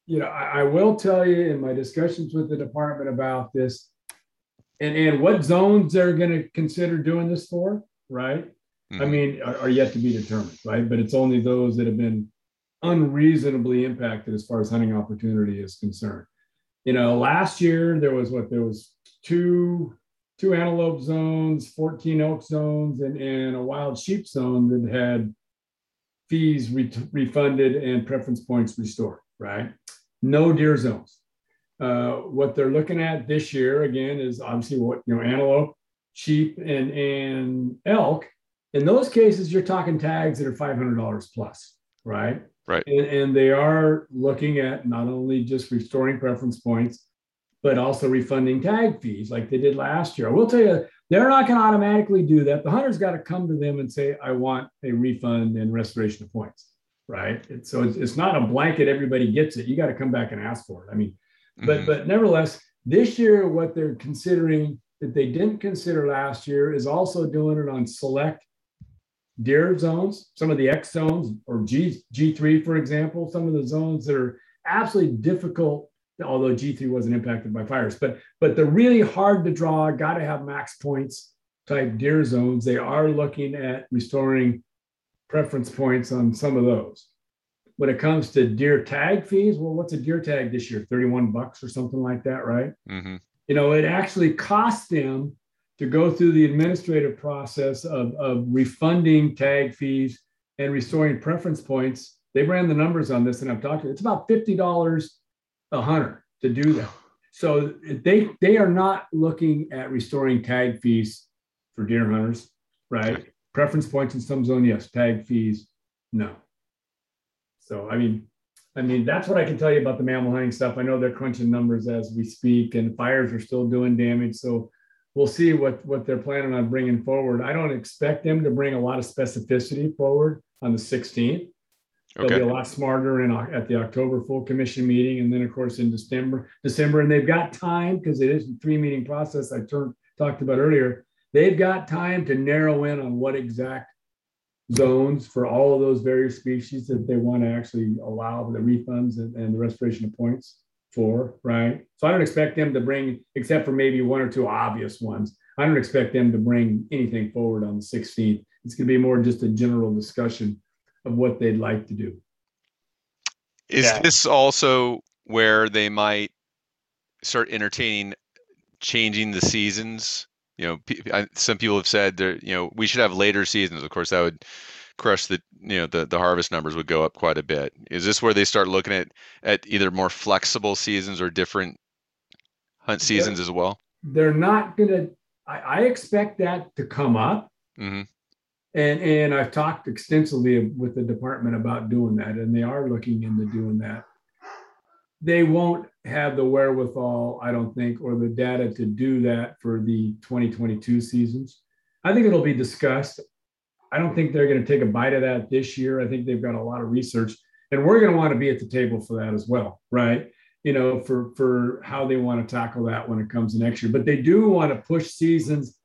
you know, I, I will tell you in my discussions with the department about this, and and what zones they're going to consider doing this for, right? mm-hmm. I mean, are, are, yet to be determined, right? But it's only those that have been unreasonably impacted as far as hunting opportunity is concerned. You know, last year there was what there was two two antelope zones, 14 elk zones, and, and a wild sheep zone that had fees re- refunded and preference points restored, right? No deer zones. Uh, what they're looking at this year again is obviously what you know antelope, sheep, and and elk in those cases, you're talking tags that are $500 plus, right? Right. And, and they are looking at not only just restoring preference points, but also refunding tag fees like they did last year. I will tell you, they're not going to automatically do that. The hunter's got to come to them and say, I want a refund and restoration of points, right? so it's, it's not a blanket, everybody gets it. You got to come back and ask for it. I mean, but, mm-hmm. but nevertheless, this year, what they're considering that they didn't consider last year is also doing it on select deer zones, some of the X zones or G, G3, for example, some of the zones that are absolutely difficult, although G3 wasn't impacted by fires, but, but they're really hard to draw, got to have max points type deer zones. They are looking at restoring preference points on some of those. When it comes to deer tag fees, well, what's a deer tag this year? 31 bucks or something like that, right? Mm-hmm. You know, it actually costs them to go through the administrative process of, of refunding tag fees and restoring preference points, They ran the numbers on this, and I've talked to. It's about fifty dollars a hunter to do that. So they they are not looking at restoring tag fees for deer hunters, right? Preference points in some zone, yes. Tag fees, no. So I mean, I mean that's what I can tell you about the mammal hunting stuff. I know they're crunching numbers as we speak, and fires are still doing damage. So we'll see what what they're planning on bringing forward. I don't expect them to bring a lot of specificity forward on the 16th. They'll be a lot smarter in at the October full commission meeting, and then of course in December. December, and they've got time because it is a three meeting process. I turned, talked about earlier. They've got time to narrow in on what exact zones for all of those various species that they want to actually allow the refunds and, and the restoration of points for, right? So I don't expect them to bring, except for maybe one or two obvious ones. I don't expect them to bring anything forward on the 16th. It's going to be more just a general discussion of what they'd like to do. Is yeah. this also where they might start entertaining changing the seasons? You know, some people have said that you know we should have later seasons. Of course, that would crush the you know the the harvest numbers would go up quite a bit. Is this where they start looking at at either more flexible seasons or different hunt seasons they're, as well? They're not gonna. I, I expect that to come up. Mm-hmm. And, and I've talked extensively with the department about doing that, and they are looking into doing that. They won't have the wherewithal, I don't think, or the data to do that for the 2022 seasons. I think it'll be discussed. I don't think they're going to take a bite of that this year. I think they've got a lot of research, and we're going to want to be at the table for that as well, right? You know, for for how they want to tackle that when it comes next year. But they do want to push seasons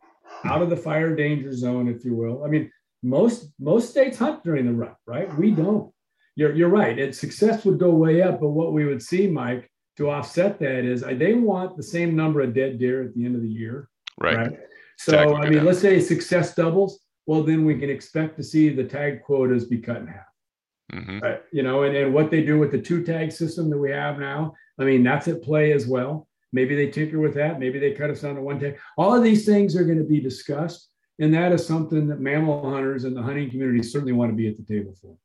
out of the fire danger zone, if you will. I mean, most most states hunt during the rut, right? We don't. You're you're right. It success would go way up, but what we would see, Mike, to offset that is uh, they want the same number of dead deer at the end of the year. Right. right? So exactly. I mean, let's say success doubles. Well, then we can expect to see the tag quotas be cut in half. Mm-hmm. Right? You know, and, and what they do with the two tag system that we have now, I mean, that's at play as well. Maybe they tinker with that. Maybe they cut us down to one tag. All of these things are going to be discussed. And that is something that mammal hunters and the hunting community certainly want to be at the table for.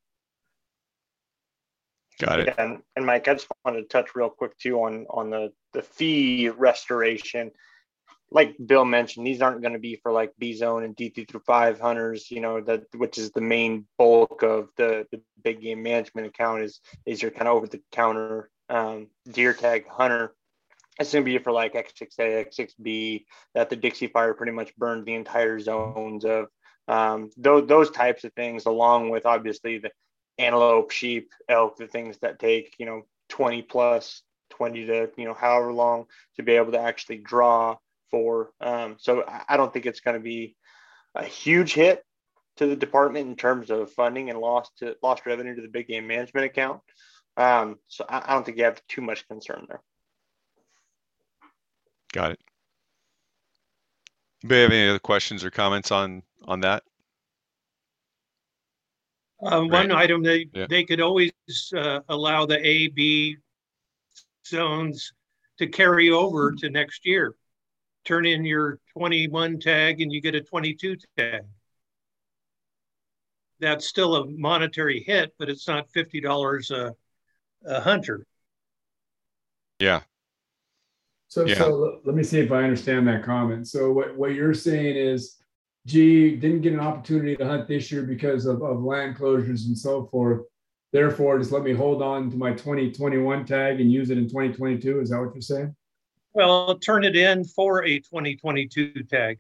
Got it. And, and Mike, I just wanted to touch real quick too on on the the fee restoration. Like Bill mentioned, these aren't going to be for like B zone and D three through five hunters. You know that which is the main bulk of the the big game management account is is your kind of over the counter um, deer tag hunter it's going to be for like X6A, X6B, that the Dixie Fire pretty much burned the entire zones of um, those, those types of things, along with obviously the antelope, sheep, elk, the things that take, you know, 20 plus, 20 to, you know, however long to be able to actually draw for. Um, so I don't think it's going to be a huge hit to the department in terms of funding and lost to lost revenue to the big game management account. Um, so I, I don't think you have too much concern there. Got it. Anybody have any other questions or comments on on that? Um, one item they yeah. they could always uh, allow the A B zones to carry over to next year. Turn in your 21 tag and you get a 22 tag. That's still a monetary hit, but it's not $50 a, a hunter. Yeah, so, yeah. so let me see if I understand that comment. So what, what you're saying is, gee, didn't get an opportunity to hunt this year because of, of land closures and so forth. Therefore, just let me hold on to my 2021 tag and use it in 2022. Is that what you're saying? Well, turn it in for a 2022 tag.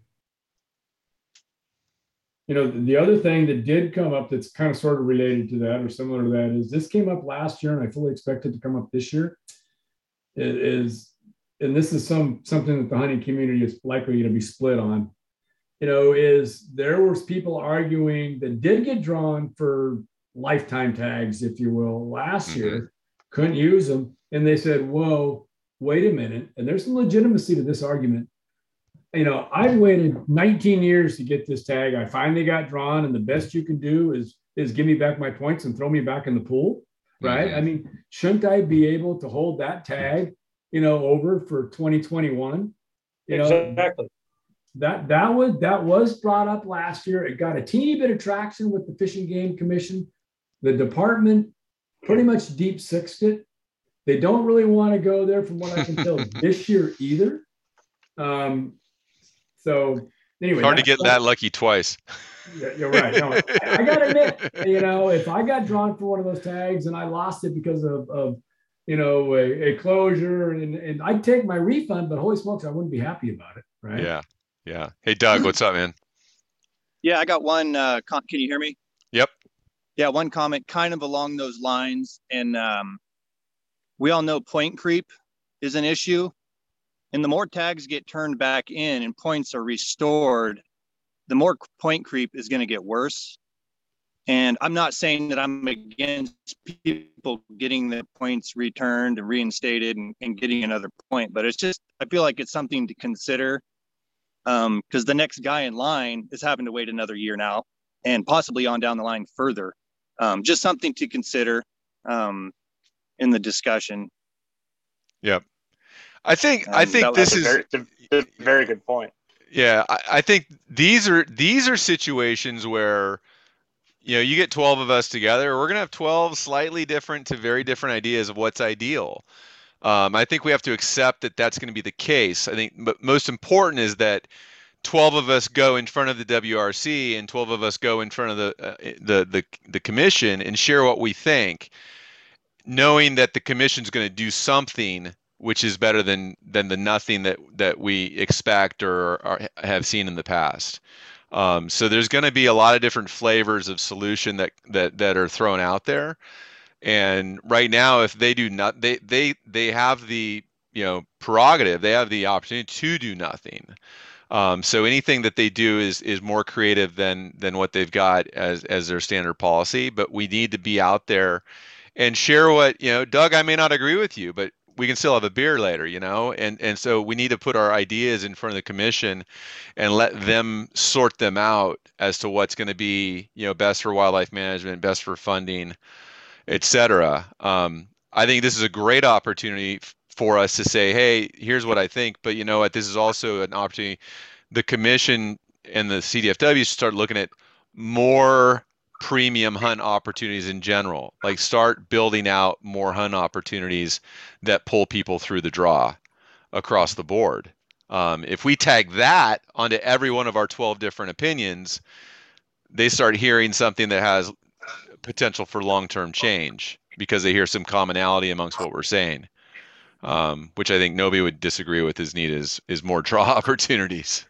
You know, the other thing that did come up that's kind of sort of related to that or similar to that is this came up last year and I fully expect it to come up this year. Is and this is some something that the hunting community is likely going to be split on you know is there was people arguing that did get drawn for lifetime tags if you will last mm-hmm. year couldn't use them and they said whoa wait a minute and there's some legitimacy to this argument you know i've waited 19 years to get this tag i finally got drawn and the best you can do is is give me back my points and throw me back in the pool right mm-hmm. i mean shouldn't i be able to hold that tag you know, over for 2021. You know exactly. Know, that that was that was brought up last year. It got a teeny bit of traction with the Fish and Game Commission. The department pretty much deep sixed it. They don't really want to go there, from what I can tell, this year either. Um, so anyway, hard to get that lucky twice. You're right. No, I, I gotta admit, you know, if I got drawn for one of those tags and I lost it because of, of you know, a, a closure and, and I'd take my refund, but holy smokes, I wouldn't be happy about it. Right. Yeah. Yeah. Hey, Doug, what's up, man? Yeah, I got one. Uh, con- can you hear me? Yep. Yeah, one comment kind of along those lines. And um, we all know point creep is an issue. And the more tags get turned back in and points are restored, the more point creep is going to get worse. And I'm not saying that I'm against people getting the points returned and reinstated and, and getting another point, but it's just, I feel like it's something to consider because um, the next guy in line is having to wait another year now and possibly on down the line further. Um, just something to consider um, in the discussion. Yep. I think I think this is a very, very good point. Yeah, I, I think these are these are situations where you know you get 12 of us together we're going to have 12 slightly different to very different ideas of what's ideal um, i think we have to accept that that's going to be the case i think but most important is that 12 of us go in front of the wrc and 12 of us go in front of the uh, the, the the commission and share what we think knowing that the commission's going to do something which is better than than the nothing that that we expect or, or have seen in the past. Um, so there's going to be a lot of different flavors of solution that that that are thrown out there. And right now, if they do not, they they they have the you know prerogative, they have the opportunity to do nothing. Um, so anything that they do is is more creative than than what they've got as as their standard policy. But we need to be out there and share what you know. Doug, I may not agree with you, but we can still have a beer later, you know, and and so we need to put our ideas in front of the commission and let them sort them out as to what's going to be, you know, best for wildlife management, best for funding, et cetera. Um, I think this is a great opportunity for us to say, hey, here's what I think, but you know what, this is also an opportunity. The commission and the CDFW start looking at more premium hunt opportunities in general. Like start building out more hunt opportunities that pull people through the draw across the board. Um, if we tag that onto every one of our 12 different opinions, they start hearing something that has potential for long-term change because they hear some commonality amongst what we're saying, um, which I think nobody would disagree with. Is need is is more draw opportunities.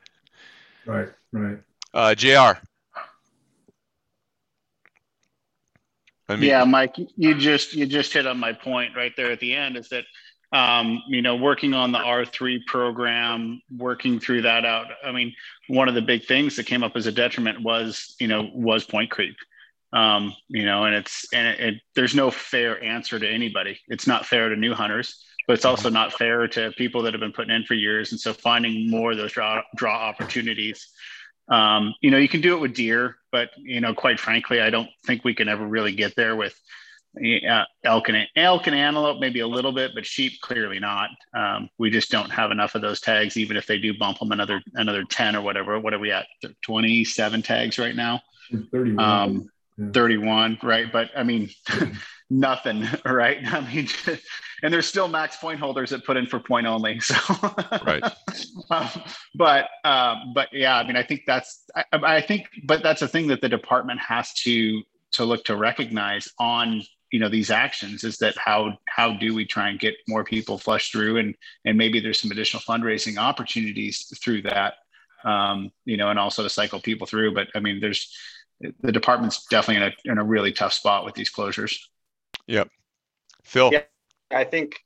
Right, right. Uh, Jr. I mean, yeah, Mike, you just you just hit on my point right there at the end. Is that um, you know working on the R three program, working through that out. I mean, one of the big things that came up as a detriment was you know was point creep. Um, you know, and it's and it, it, there's no fair answer to anybody. It's not fair to new hunters, but it's also not fair to people that have been putting in for years. And so finding more of those draw draw opportunities um, you know, you can do it with deer, but you know, quite frankly, I don't think we can ever really get there with uh, elk and elk and antelope, maybe a little bit, but sheep clearly not. Um, we just don't have enough of those tags, even if they do bump them another another ten or whatever. What are we at? Twenty seven tags right now. Thirty. Um, yeah. 31, right? But I mean, nothing, right? I mean, and there's still max point holders that put in for point only. So, right. um, but, um, but yeah, I mean, I think that's, I, I think, but that's a thing that the department has to, to look to recognize on you know these actions is that how how do we try and get more people flushed through and and maybe there's some additional fundraising opportunities through that um you know and also to cycle people through but i mean there's the department's definitely in a in a really tough spot with these closures yep phil yeah I think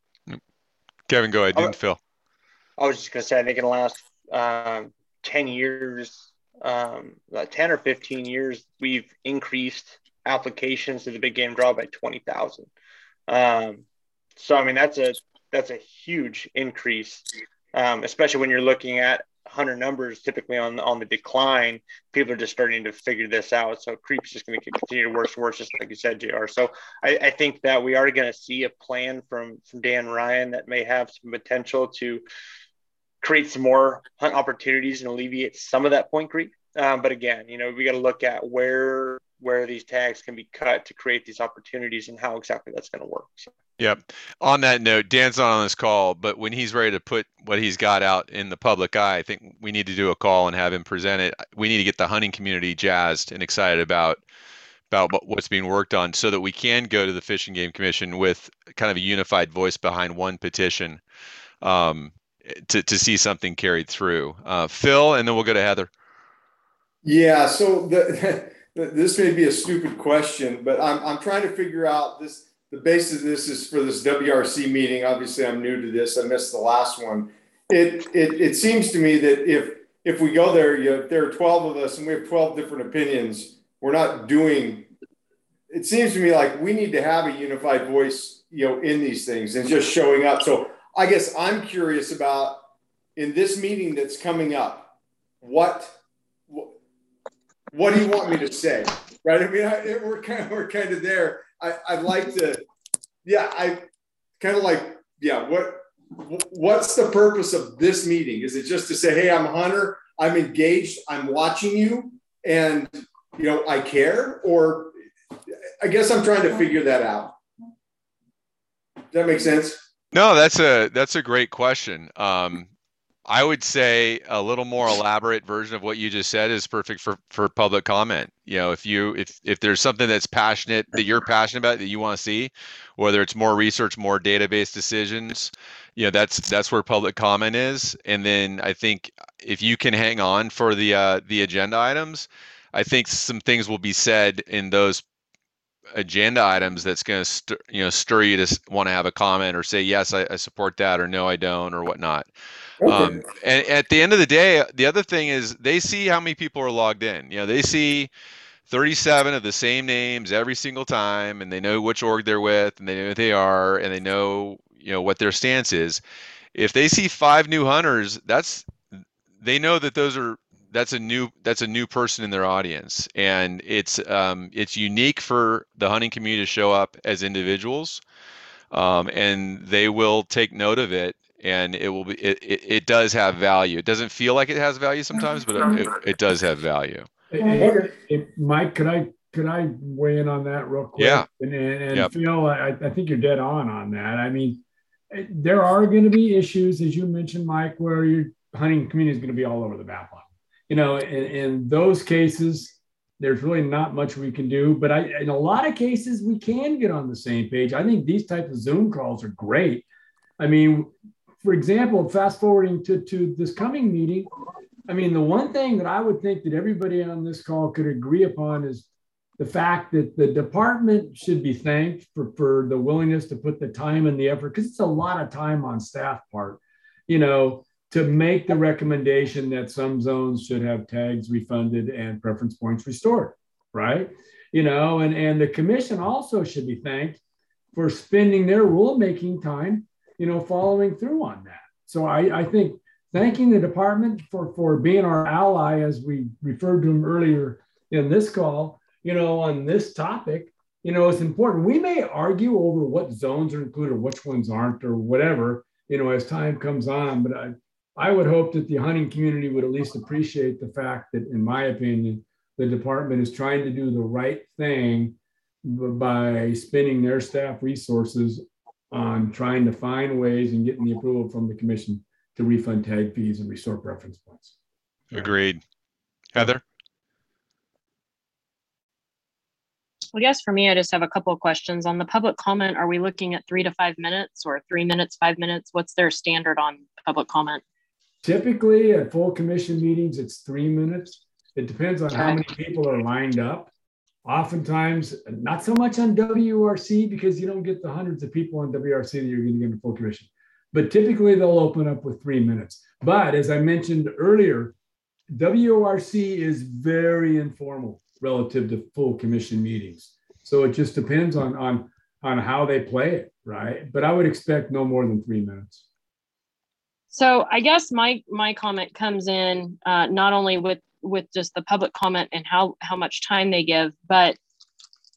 Kevin, go ahead, then Phil. I was just gonna say, I think in the last um, ten years, um, 10 or 15 years, we've increased applications to the big game draw by 20,000. Um, so, I mean, that's a, that's a huge increase, um, especially when you're looking at hunter numbers typically on on the decline, people are just starting to figure this out. So creep's just going to continue to worse worse, just like you said, Jr. So I, I think that we are going to see a plan from from Dan Ryan that may have some potential to create some more hunt opportunities and alleviate some of that point creep. Um, but again, you know, we got to look at where where these tags can be cut to create these opportunities and how exactly that's going to work. So. Yep. On that note, Dan's not on this call, but when he's ready to put what he's got out in the public eye, I think we need to do a call and have him present it. We need to get the hunting community jazzed and excited about about what's being worked on so that we can go to the Fish and Game Commission with kind of a unified voice behind one petition um, to, to see something carried through. Uh, Phil, and then we'll go to Heather. Yeah, so the, this may be a stupid question, but I'm, I'm trying to figure out this. The basis of this is for this WRC meeting. Obviously, I'm new to this. I missed the last one. It, it, it seems to me that if if we go there, you know, there are 12 of us and we have 12 different opinions, we're not doing it seems to me like we need to have a unified voice, you know, in these things and just showing up. So I guess I'm curious about in this meeting that's coming up, what what do you want me to say? Right? I mean, I, we're kind of we're kind of there. I, I'd like to, yeah, I kind of like, yeah, what what's the purpose of this meeting? Is it just to say, hey, I'm hunter, I'm engaged, I'm watching you, and you know, I care, or I guess I'm trying to figure that out. Does that make sense? No, that's a that's a great question. Um, I would say a little more elaborate version of what you just said is perfect for for public comment. You know, if you if if there's something that's passionate that you're passionate about that you want to see, whether it's more research, more database decisions, you know, that's that's where public comment is. And then I think if you can hang on for the uh, the agenda items, I think some things will be said in those agenda items that's going to st- you know stir you to want to have a comment or say yes I, I support that or no I don't or whatnot. Um, and at the end of the day, the other thing is they see how many people are logged in. You know, they see 37 of the same names every single time, and they know which org they're with, and they know who they are, and they know you know what their stance is. If they see five new hunters, that's they know that those are that's a new that's a new person in their audience and it's um, it's unique for the hunting community to show up as individuals um, and they will take note of it and it will be it, it, it, does have value it doesn't feel like it has value sometimes but it, it does have value mike could i could i weigh in on that real quick yeah and, and, and yep. phil I, I think you're dead on on that i mean there are going to be issues as you mentioned mike where your hunting community is going to be all over the map you know, in, in those cases, there's really not much we can do. But I, in a lot of cases, we can get on the same page. I think these types of Zoom calls are great. I mean, for example, fast forwarding to, to this coming meeting, I mean, the one thing that I would think that everybody on this call could agree upon is the fact that the department should be thanked for, for the willingness to put the time and the effort, because it's a lot of time on staff part, you know, to make the recommendation that some zones should have tags refunded and preference points restored, right? You know, and, and the commission also should be thanked for spending their rulemaking time, you know, following through on that. So I, I think thanking the department for, for being our ally, as we referred to them earlier in this call, you know, on this topic, you know, it's important. We may argue over what zones are included, which ones aren't, or whatever, you know, as time comes on. But I, I would hope that the hunting community would at least appreciate the fact that, in my opinion, the department is trying to do the right thing by spending their staff resources on trying to find ways and getting the approval from the commission to refund tag fees and restore preference points. Agreed. Heather? I guess for me, I just have a couple of questions on the public comment. Are we looking at three to five minutes or three minutes, five minutes? What's their standard on public comment? Typically, at full commission meetings, it's three minutes. It depends on how many people are lined up. Oftentimes, not so much on WRC because you don't get the hundreds of people on WRC that you're going to get in full commission. But typically, they'll open up with three minutes. But as I mentioned earlier, WRC is very informal relative to full commission meetings. So it just depends on, on, on how they play it, right? But I would expect no more than three minutes. So I guess my my comment comes in uh, not only with with just the public comment and how how much time they give, but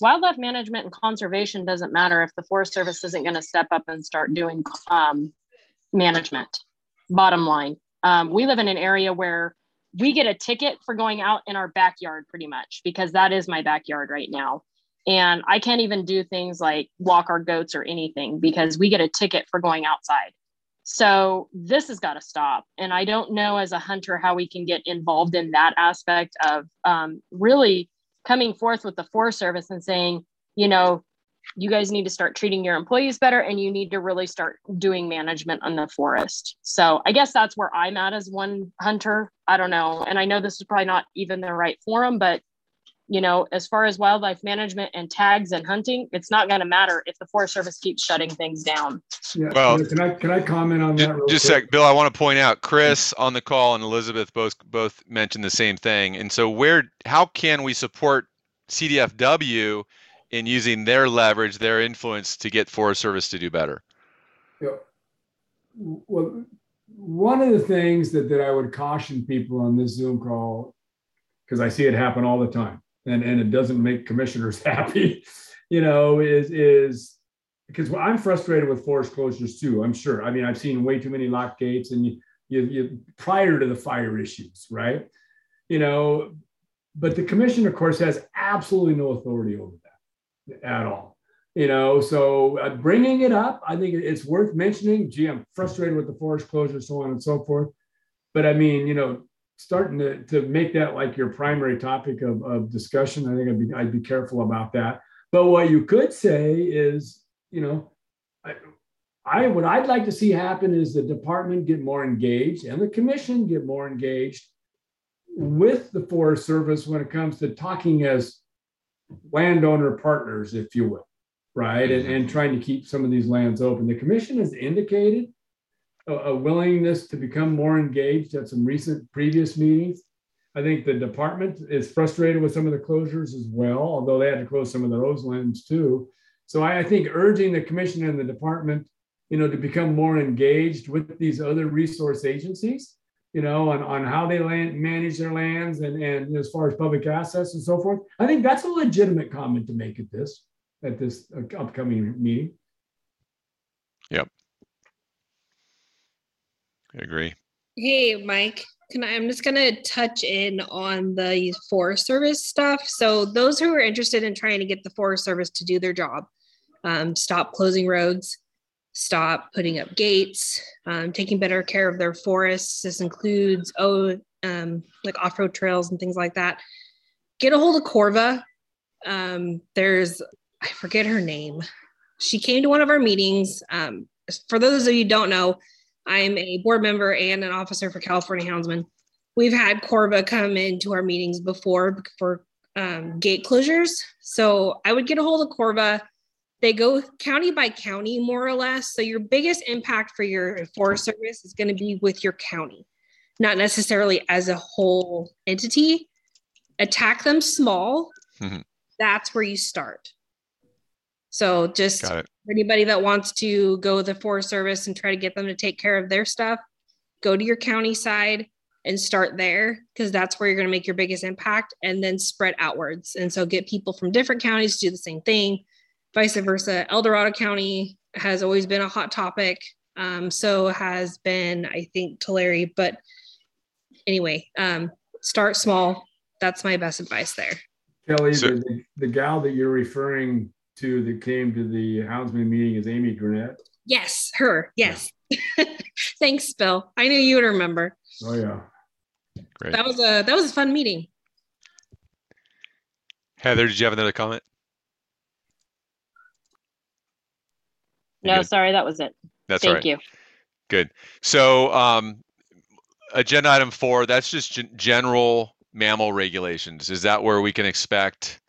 wildlife management and conservation doesn't matter if the Forest Service isn't going to step up and start doing um, management. Bottom line, um, we live in an area where we get a ticket for going out in our backyard pretty much because that is my backyard right now. And I can't even do things like walk our goats or anything because we get a ticket for going outside. So this has got to stop. And I don't know as a hunter how we can get involved in that aspect of um, really coming forth with the Forest Service and saying, you know, you guys need to start treating your employees better and you need to really start doing management on the forest. So I guess that's where I'm at as one hunter. I don't know. And I know this is probably not even the right forum, but you know, as far as wildlife management and tags and hunting, it's not going to matter if the Forest Service keeps shutting things down. Yeah. Well, can I can I comment on just, that? just a sec, Bill. I want to point out Chris on the call and Elizabeth both both mentioned the same thing. And so, where how can we support CDFW in using their leverage, their influence to get Forest Service to do better? Yeah. Well, one of the things that, that I would caution people on this Zoom call, because I see it happen all the time, and, and it doesn't make commissioners happy, you know, is is because I'm frustrated with forest closures too. I'm sure. I mean, I've seen way too many lock gates, and you, you, you prior to the fire issues, right? You know, but the commission, of course, has absolutely no authority over that at all. You know, so uh, bringing it up, I think it's worth mentioning. Gee, I'm frustrated with the forest closure, so on and so forth. But I mean, you know, starting to, to make that like your primary topic of, of discussion, I think I'd be, I'd be careful about that. But what you could say is, you know, I, I what I'd like to see happen is the department get more engaged and the commission get more engaged with the Forest Service when it comes to talking as landowner partners, if you will, right? And, and mm-hmm. trying to keep some of these lands open. The commission has indicated a, a willingness to become more engaged at some recent previous meetings. I think the department is frustrated with some of the closures as well, although they had to close some of the roselands too. So I, I think urging the commission and the department, you know, to become more engaged with these other resource agencies, you know, on, on how they land, manage their lands and, and as far as public assets and so forth. I think that's a legitimate comment to make at this at this upcoming meeting. Yep. I agree. Hey, Mike. Can I, I'm just going to touch in on the Forest Service stuff. So, those who are interested in trying to get the Forest Service to do their job, um, stop closing roads, stop putting up gates, um, taking better care of their forests. This includes oh, um, like off-road trails and things like that. Get a hold of Corva. Um, there's I forget her name. She came to one of our meetings. Um, for those of you don't know, I'm a board member and an officer for California Houndsmen. We've had Corva come into our meetings before for um, gate closures. So I would get a hold of Corva. They go county by county, more or less. So your biggest impact for your Forest Service is going to be with your county, not necessarily as a whole entity. Attack them small. Mm-hmm. That's where you start. So just anybody that wants to go with the Forest Service and try to get them to take care of their stuff, go to your county side and start there because that's where you're going to make your biggest impact and then spread outwards. And so get people from different counties to do the same thing, vice versa. El Dorado County has always been a hot topic. Um, so has been, I think, Tulare. But anyway, um, start small. That's my best advice there. Kelly, so, the, the gal that you're referring to that came to the Houndsman meeting is Amy Granat. Yes, her. Yes. Thanks, Bill. I knew you would remember. Oh yeah. Great. That was a that was a fun meeting. Heather, did you have another comment? no, sorry, that was it. That's Thank right. you. Good. So, um, agenda item four. That's just g- general mammal regulations. Is that where we can expect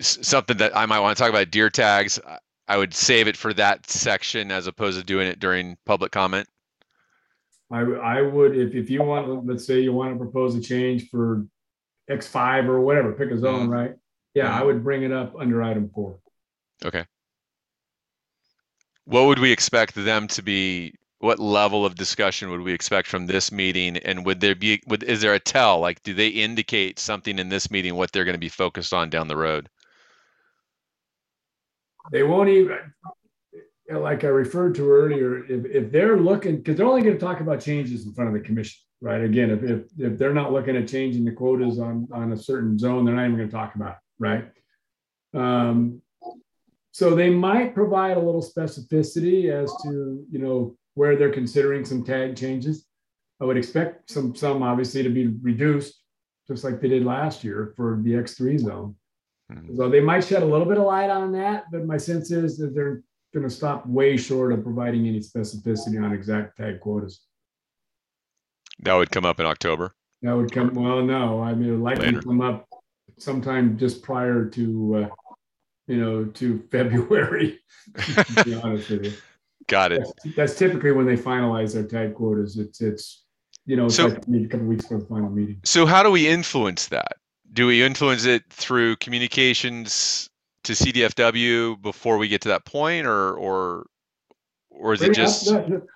something that I might want to talk about deer tags. I would save it for that section as opposed to doing it during public comment. I, I would, if, if you want, let's say you want to propose a change for X5 or whatever, pick a zone, mm-hmm. right? Yeah, mm-hmm. I would bring it up under item four. Okay. What would we expect them to be what level of discussion would we expect from this meeting and would there be would is there a tell like do they indicate something in this meeting what they're going to be focused on down the road they won't even like I referred to earlier, if, if they're looking, because they're only going to talk about changes in front of the commission, right? Again, if, if, if they're not looking at changing the quotas on, on a certain zone, they're not even going to talk about it, right? Um, so they might provide a little specificity as to, you know, where they're considering some tag changes. I would expect some, some obviously to be reduced, just like they did last year for the X3 zone. Mm-hmm. So they might shed a little bit of light on that, but my sense is that they're going to stop way short of providing any specificity on exact tag quotas. That would come up in October. That would come. Well, no, I mean, it likely Later. come up sometime just prior to, uh, you know, to February. to be honest with you. Got it. That's, that's, typically when they finalize their tag quotas. It's it's you know, so, like a couple weeks for the final meeting. So how do we influence that? Do we influence it through communications to CDFW before we get to that point, or or or is it just?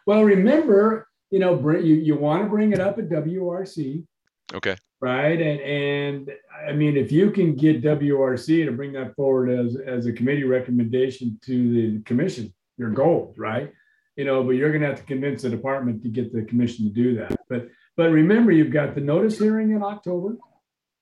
well, remember, you know, you you want to bring it up at WRC. Okay. Right, and and I mean, if you can get WRC to bring that forward as as a committee recommendation to the commission, you're gold, right? You know, but you're going to have to convince the department to get the commission to do that. But but remember, you've got the notice hearing in October,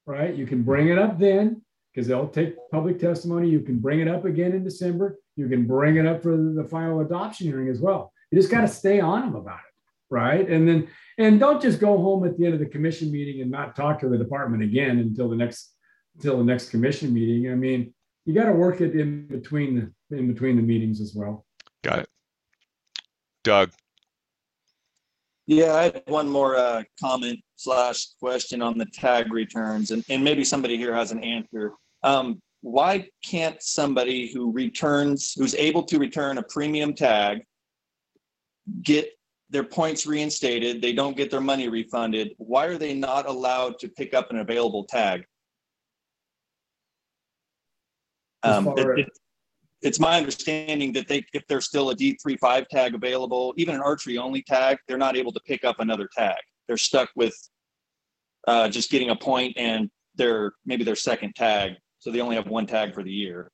right? You can bring it up then because they'll take public testimony. You can bring it up again in December. You can bring it up for the final adoption hearing as well. You just got to stay on them about it, right? And then, and don't just go home at the end of the commission meeting and not talk to the department again until the next until the next commission meeting. I mean, you got to work it in between the in between the meetings as well. Got it. Doug. Yeah, I had one more uh, comment slash question on the tag returns, and, and maybe somebody here has an answer. Um, why can't somebody who returns, who's able to return a premium tag, get their points reinstated? They don't get their money refunded. Why are they not allowed to pick up an available tag? Um, it, it, it's my understanding that they, if there's still a D35 tag available, even an archery only tag, they're not able to pick up another tag. They're stuck with uh, just getting a point and their maybe their second tag, so they only have one tag for the year.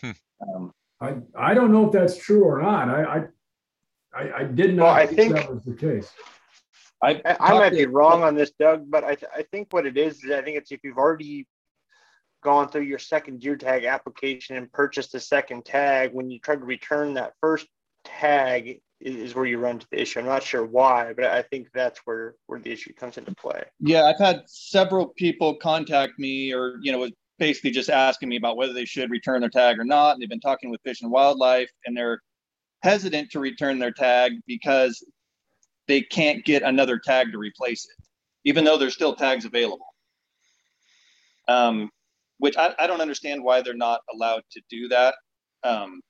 Hmm. Um, I I don't know if that's true or not. I I, I did not well, I think, that was the case. I, I, might be wrong on this, Doug, but I, th- I think what it is is I think it's if you've already gone through your second gear tag application and purchased a second tag, when you try to return that first tag is where you run into the issue. I'm not sure why, but I think that's where where the issue comes into play. Yeah, I've had several people contact me or you know basically just asking me about whether they should return their tag or not. And they've been talking with Fish and Wildlife and they're hesitant to return their tag because they can't get another tag to replace it, even though there's still tags available. Um, which I, I don't understand why they're not allowed to do that. Um,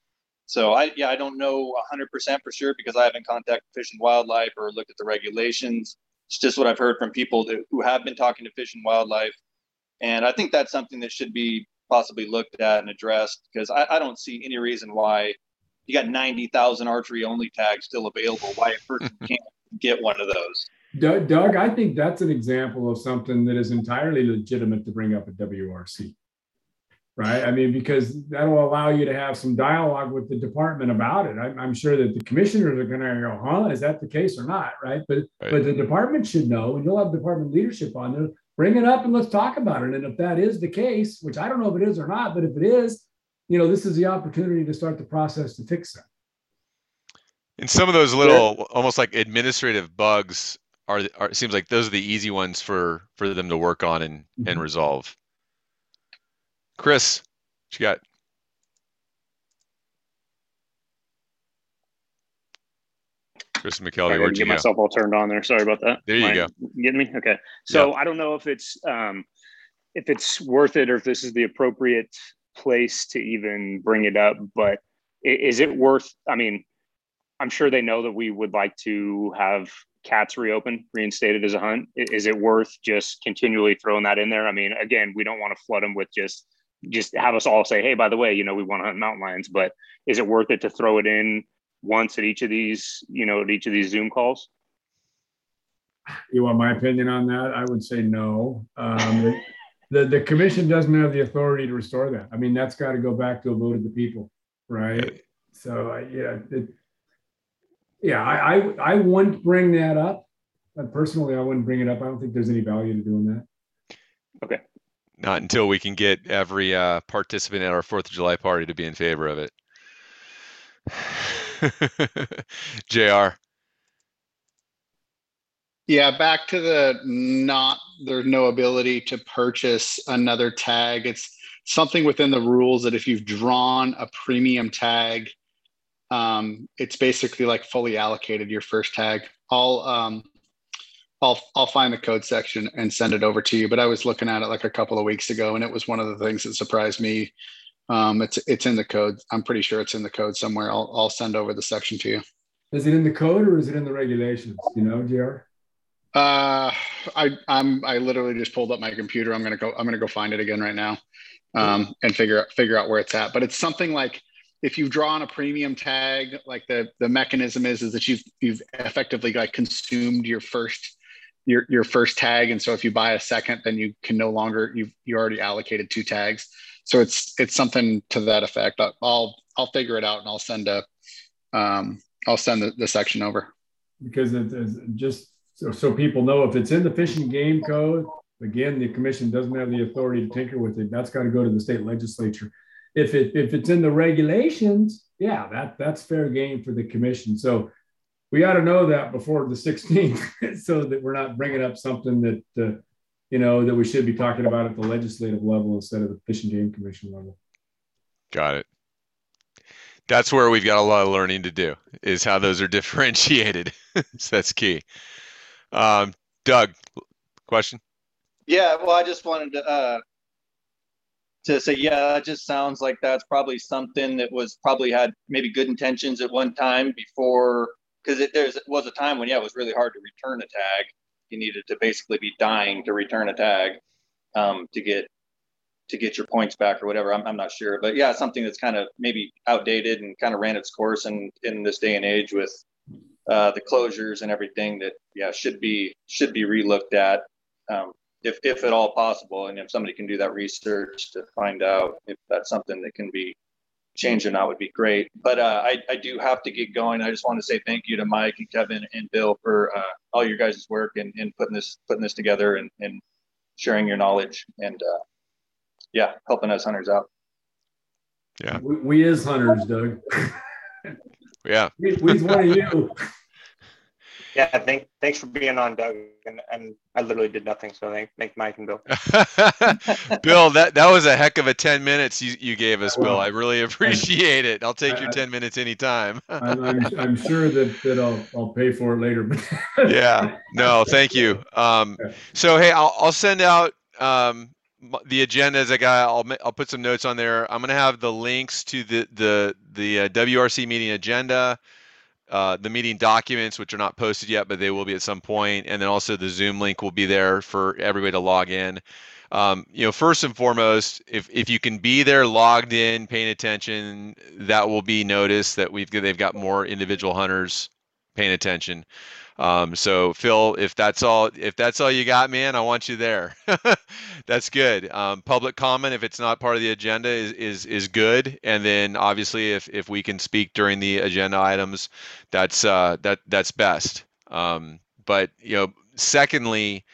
so I yeah I don't know 100% for sure because I haven't contacted Fish and Wildlife or looked at the regulations. It's just what I've heard from people that, who have been talking to Fish and Wildlife, and I think that's something that should be possibly looked at and addressed because I, I don't see any reason why you got 90,000 archery only tags still available. Why a person can't get one of those? Doug, I think that's an example of something that is entirely legitimate to bring up at WRC right? I mean, because that'll allow you to have some dialogue with the department about it. I'm, I'm sure that the commissioners are going to go, "Huh, is that the case or not?" Right? But right. but the department should know, and you'll have department leadership on there. Bring it up and let's talk about it. And if that is the case, which I don't know if it is or not, but if it is, you know, this is the opportunity to start the process to fix that. And some of those little, yeah. almost like administrative bugs, are, are it seems like those are the easy ones for for them to work on and mm-hmm. and resolve. Chris, what you got? Chris McKelvey, where'd you get myself all turned on there. Sorry about that. There you go. Getting me? Okay. So I don't know if it's um, if it's worth it or if this is the appropriate place to even bring it up. But is it worth? I mean, I'm sure they know that we would like to have cats reopen, reinstated as a hunt. Is it worth just continually throwing that in there? I mean, again, we don't want to flood them with just just have us all say, hey, by the way, you know, we want to hunt mountain lions, but is it worth it to throw it in once at each of these, you know, at each of these Zoom calls? You want my opinion on that? I would say no. Um, the, the commission doesn't have the authority to restore that. I mean, that's got to go back to a vote of the people, right? so yeah, it, yeah, I, I, I wouldn't bring that up. But personally, I wouldn't bring it up. I don't think there's any value to doing that. Okay. Not until we can get every uh, participant at our Fourth of July party to be in favor of it. Jr. Yeah, back to the not there's no ability to purchase another tag. It's something within the rules that if you've drawn a premium tag, um, it's basically like fully allocated your first tag. I'll um, I'll I'll find the code section and send it over to you. But I was looking at it like a couple of weeks ago, and it was one of the things that surprised me. Um, it's it's in the code. I'm pretty sure it's in the code somewhere. I'll I'll send over the section to you. Is it in the code or is it in the regulations? You know, Jr. Uh, I I'm I literally just pulled up my computer. I'm gonna go. I'm gonna go find it again right now, um, and figure out figure out where it's at. But it's something like if you've drawn a premium tag, like the the mechanism is is that you've you've effectively like consumed your first your your first tag, and so if you buy a second, then you can no longer you you already allocated two tags. So it's it's something to that effect. I'll I'll figure it out and I'll send a um, I'll send the, the section over because it's just so, so people know if it's in the Fish and Game Code. Again, the commission doesn't have the authority to tinker with it. That's got to go to the state legislature. If it if it's in the regulations, yeah, that that's fair game for the commission. So we ought to know that before the 16th so that we're not bringing up something that uh, you know that we should be talking about at the legislative level instead of the fish and game commission level. Got it. That's where we've got a lot of learning to do is how those are differentiated. So that's key. Um, doug question? Yeah well i just wanted to uh, to say yeah that just sounds like that's probably something that was probably had maybe good intentions at one time before because there was a time when yeah it was really hard to return a tag. You needed to basically be dying to return a tag um, to get to get your points back or whatever. I'm, I'm not sure. But yeah something that's kind of maybe outdated and kind of ran its course in in this day and age with uh, the closures and everything that yeah should be should be relooked at um, if if at all possible. And if somebody can do that research to find out if that's something that can be changing that would be great. But uh, I, I do have to get going. I just want to say thank you to Mike and Kevin and Bill for uh, all your guys' work and, and putting this putting this together and, and sharing your knowledge and uh, yeah, helping us hunters out. Yeah, we, we is hunters, Doug. yeah, we, we's one of you. Yeah, thank, thanks for being on, Doug. And, and I literally did nothing, so thank, thank Mike and Bill. Bill, that, that was a heck of a 10 minutes you, you gave us, Bill. I really appreciate it. I'll take your 10 minutes anytime. I'm, I'm, I'm, sure that, that I'll, I'll pay for it later. yeah, no, thank you. Um, so, hey, I'll, I'll send out um, the agenda as I got. I'll, I'll put some notes on there. I'm going to have the links to the, the, the uh, WRC meeting agenda uh, the meeting documents, which are not posted yet, but they will be at some point, and then also the Zoom link will be there for everybody to log in. Um, you know, first and foremost, if if you can be there, logged in, paying attention, that will be noticed that we've they've got more individual hunters paying attention. Um, so Phil, if that's all, if that's all you got, man, I want you there. that's good. Um, public comment, if it's not part of the agenda, is is is good. And then obviously, if if we can speak during the agenda items, that's uh, that that's best. Um, but you know, secondly,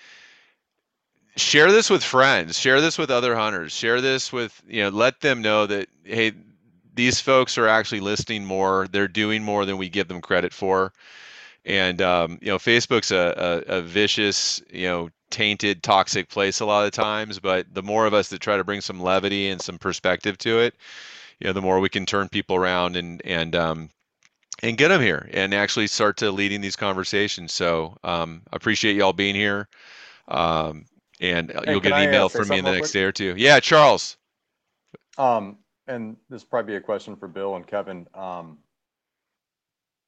share this with friends. Share this with other hunters. Share this with you know, let them know that hey, these folks are actually listening more. They're doing more than we give them credit for and um, you know facebook's a, a, a, vicious you know tainted toxic place a lot of times but the more of us that try to bring some levity and some perspective to it you know the more we can turn people around and and um, and get them here and actually start to leading these conversations. So um, appreciate y'all being here. Um, and hey, you'll get an email from me in the next quick? day or two. Yeah charles. Um and this probably be a question for bill and kevin. Um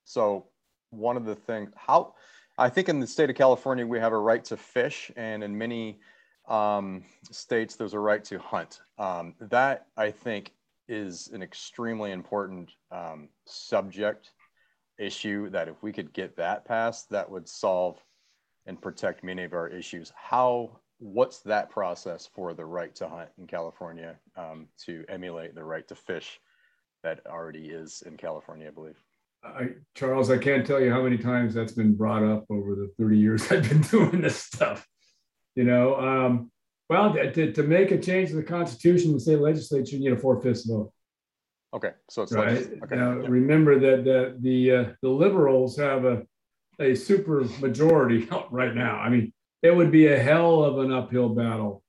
so one of the things how I think in the state of California we have a right to fish, and in many um, states there's a right to hunt. Um, that I think is an extremely important um, subject issue. That if we could get that passed, that would solve and protect many of our issues. How what's that process for the right to hunt in California um, to emulate the right to fish that already is in California, I believe. I, Charles, I can't tell you how many times that's been brought up over the 30 years I've been doing this stuff. You know, um, well, to, to make a change to the Constitution, the state legislature, you need a four fifths vote. Okay, so it's right. Like, okay. Now, yeah. remember that the the, uh, the liberals have a a super majority right now. I mean, it would be a hell of an uphill battle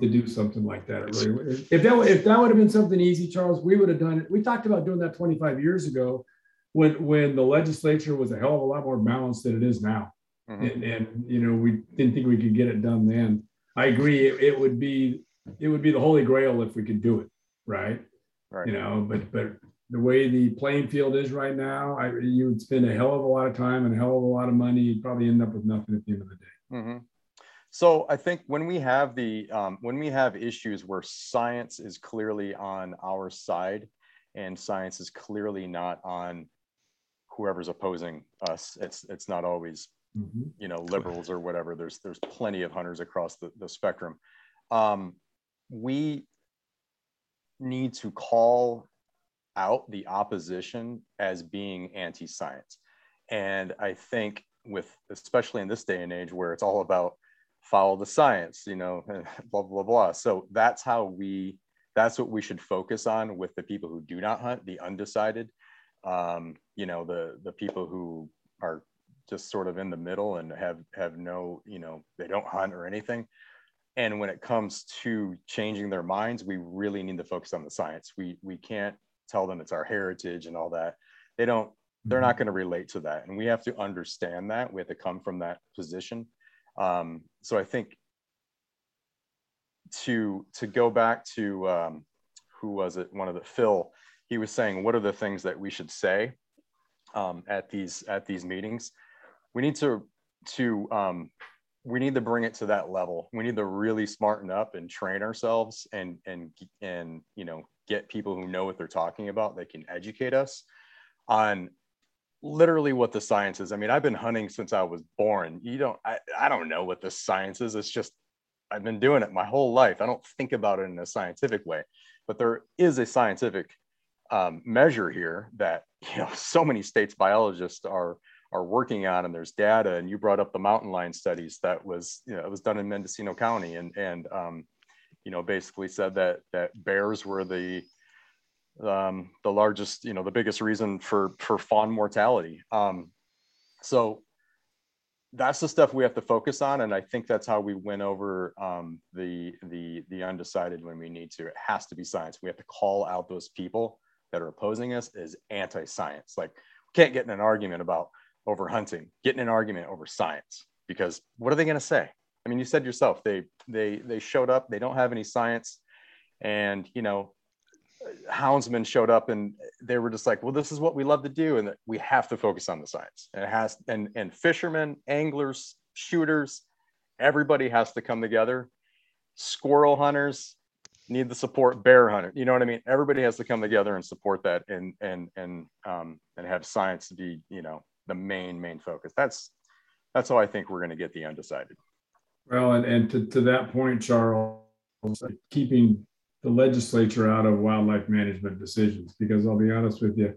to do something like that. Really, if that if that would have been something easy, Charles, we would have done it. We talked about doing that 25 years ago, when when the legislature was a hell of a lot more balanced than it is now, mm-hmm. and, and you know we didn't think we could get it done then. I agree. It, it would be it would be the holy grail if we could do it, right? Right. You know, but but the way the playing field is right now, I, you would spend a hell of a lot of time and a hell of a lot of money. You'd probably end up with nothing at the end of the day. Mm-hmm. So I think when we have the um, when we have issues where science is clearly on our side and science is clearly not on whoever's opposing us, it's it's not always mm-hmm. you know liberals or whatever. There's there's plenty of hunters across the, the spectrum. Um, we need to call out the opposition as being anti-science. And I think with especially in this day and age where it's all about follow the science, you know, blah blah blah. So that's how we that's what we should focus on with the people who do not hunt, the undecided, um, you know, the the people who are just sort of in the middle and have have no, you know, they don't hunt or anything. And when it comes to changing their minds, we really need to focus on the science. We we can't tell them it's our heritage and all that. They don't. They're not mm-hmm. going to relate to that, and we have to understand that. We have to come from that position. Um, so I think to to go back to um, who was it? One of the Phil. He was saying, what are the things that we should say um, at these at these meetings? We need to to um, we need to bring it to that level. We need to really smarten up and train ourselves and and and you know get people who know what they're talking about. They can educate us on literally what the science is. I mean, I've been hunting since I was born. You don't I, I don't know what the science is. It's just I've been doing it my whole life. I don't think about it in a scientific way, but there is a scientific um, measure here that you know so many states biologists are are working on and there's data and you brought up the mountain lion studies that was you know it was done in mendocino county and and um, you know basically said that that bears were the um, the largest you know the biggest reason for for fawn mortality. Um, so that's the stuff we have to focus on and i think that's how we win over um, the the the undecided when we need to. It has to be science. We have to call out those people that are opposing us is anti-science like we can't get in an argument about over hunting, get in an argument over science because what are they going to say? I mean, you said yourself they they they showed up, they don't have any science, and you know, houndsmen showed up and they were just like, well, this is what we love to do, and we have to focus on the science. And it has and and fishermen, anglers, shooters, everybody has to come together. Squirrel hunters need the support. Bear hunter, you know what I mean? Everybody has to come together and support that, and and and um, and have science be you know the main main focus. That's that's how I think we're going to get the undecided. Well, and, and to, to that point, Charles, keeping the legislature out of wildlife management decisions, because I'll be honest with you,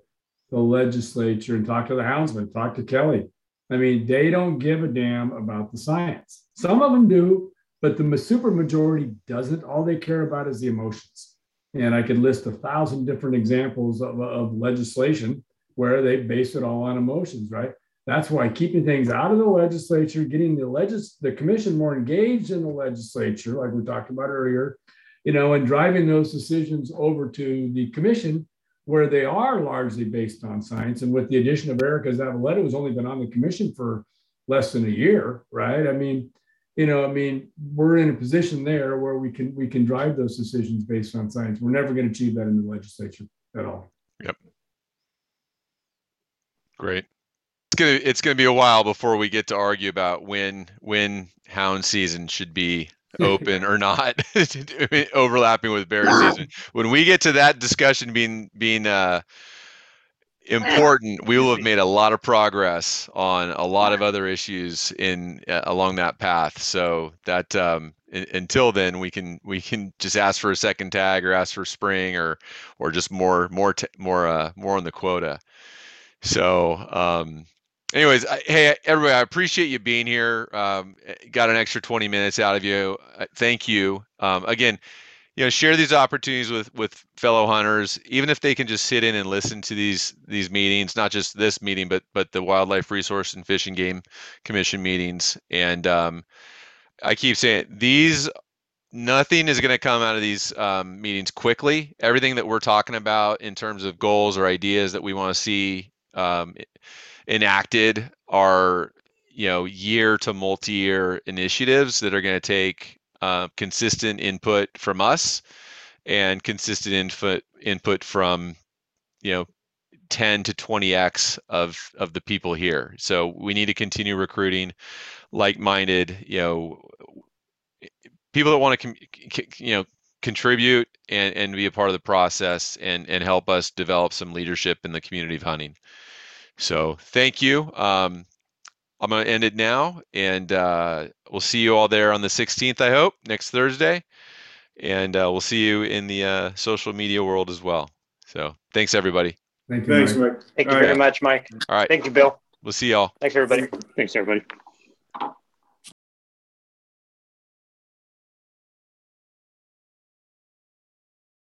the legislature and talk to the houndsman, talk to Kelly. I mean, they don't give a damn about the science. Some of them do, but the super majority doesn't. All they care about is the emotions. And I could list a thousand different examples of, of legislation where they base it all on emotions, right? That's why keeping things out of the legislature, getting the legis- the commission more engaged in the legislature, like we talked about earlier, you know, and driving those decisions over to the commission where they are largely based on science. And with the addition of Erika Zavaleta, who's only been on the commission for less than a year, right? I mean, you know, I mean, we're in a position there where we can we can drive those decisions based on science. We're never going to achieve that in the legislature at all. Yep. Great. It's gonna it's gonna be a while before we get to argue about when when hound season should be open or not, overlapping with bear season. When we get to that discussion being being uh, important, we will have made a lot of progress on a lot of other issues in uh, along that path. So that um, in, until then, we can we can just ask for a second tag or ask for spring or or just more more more uh, more on the quota. So um, anyways, I, hey everybody, I appreciate you being here. Um, got an extra 20 minutes out of you. Uh, thank you. Um, again, you know share these opportunities with with fellow hunters even if they can just sit in and listen to these these meetings not just this meeting but but the wildlife resource and fish and game commission meetings. And um, i keep saying these nothing is going to come out of these um, meetings quickly. Everything that we're talking about in terms of goals or ideas that we want to see um, enacted are you know year to multi-year initiatives that are going to take uh, consistent input from us and consistent input input from you know 10 to 20x of of the people here. So we need to continue recruiting like-minded you know people that want to you know contribute and and be a part of the process and and help us develop some leadership in the community of hunting. So thank you. Um, I'm going to end it now, and uh, we'll see you all there on the 16th, I hope, next Thursday. And uh, we'll see you in the uh, social media world as well. So thanks, everybody. Thank you. Thanks, Mike. Thank you very much, Mike. All right. Thank you, Bill. We'll see y'all. Thanks, everybody. Thanks, everybody.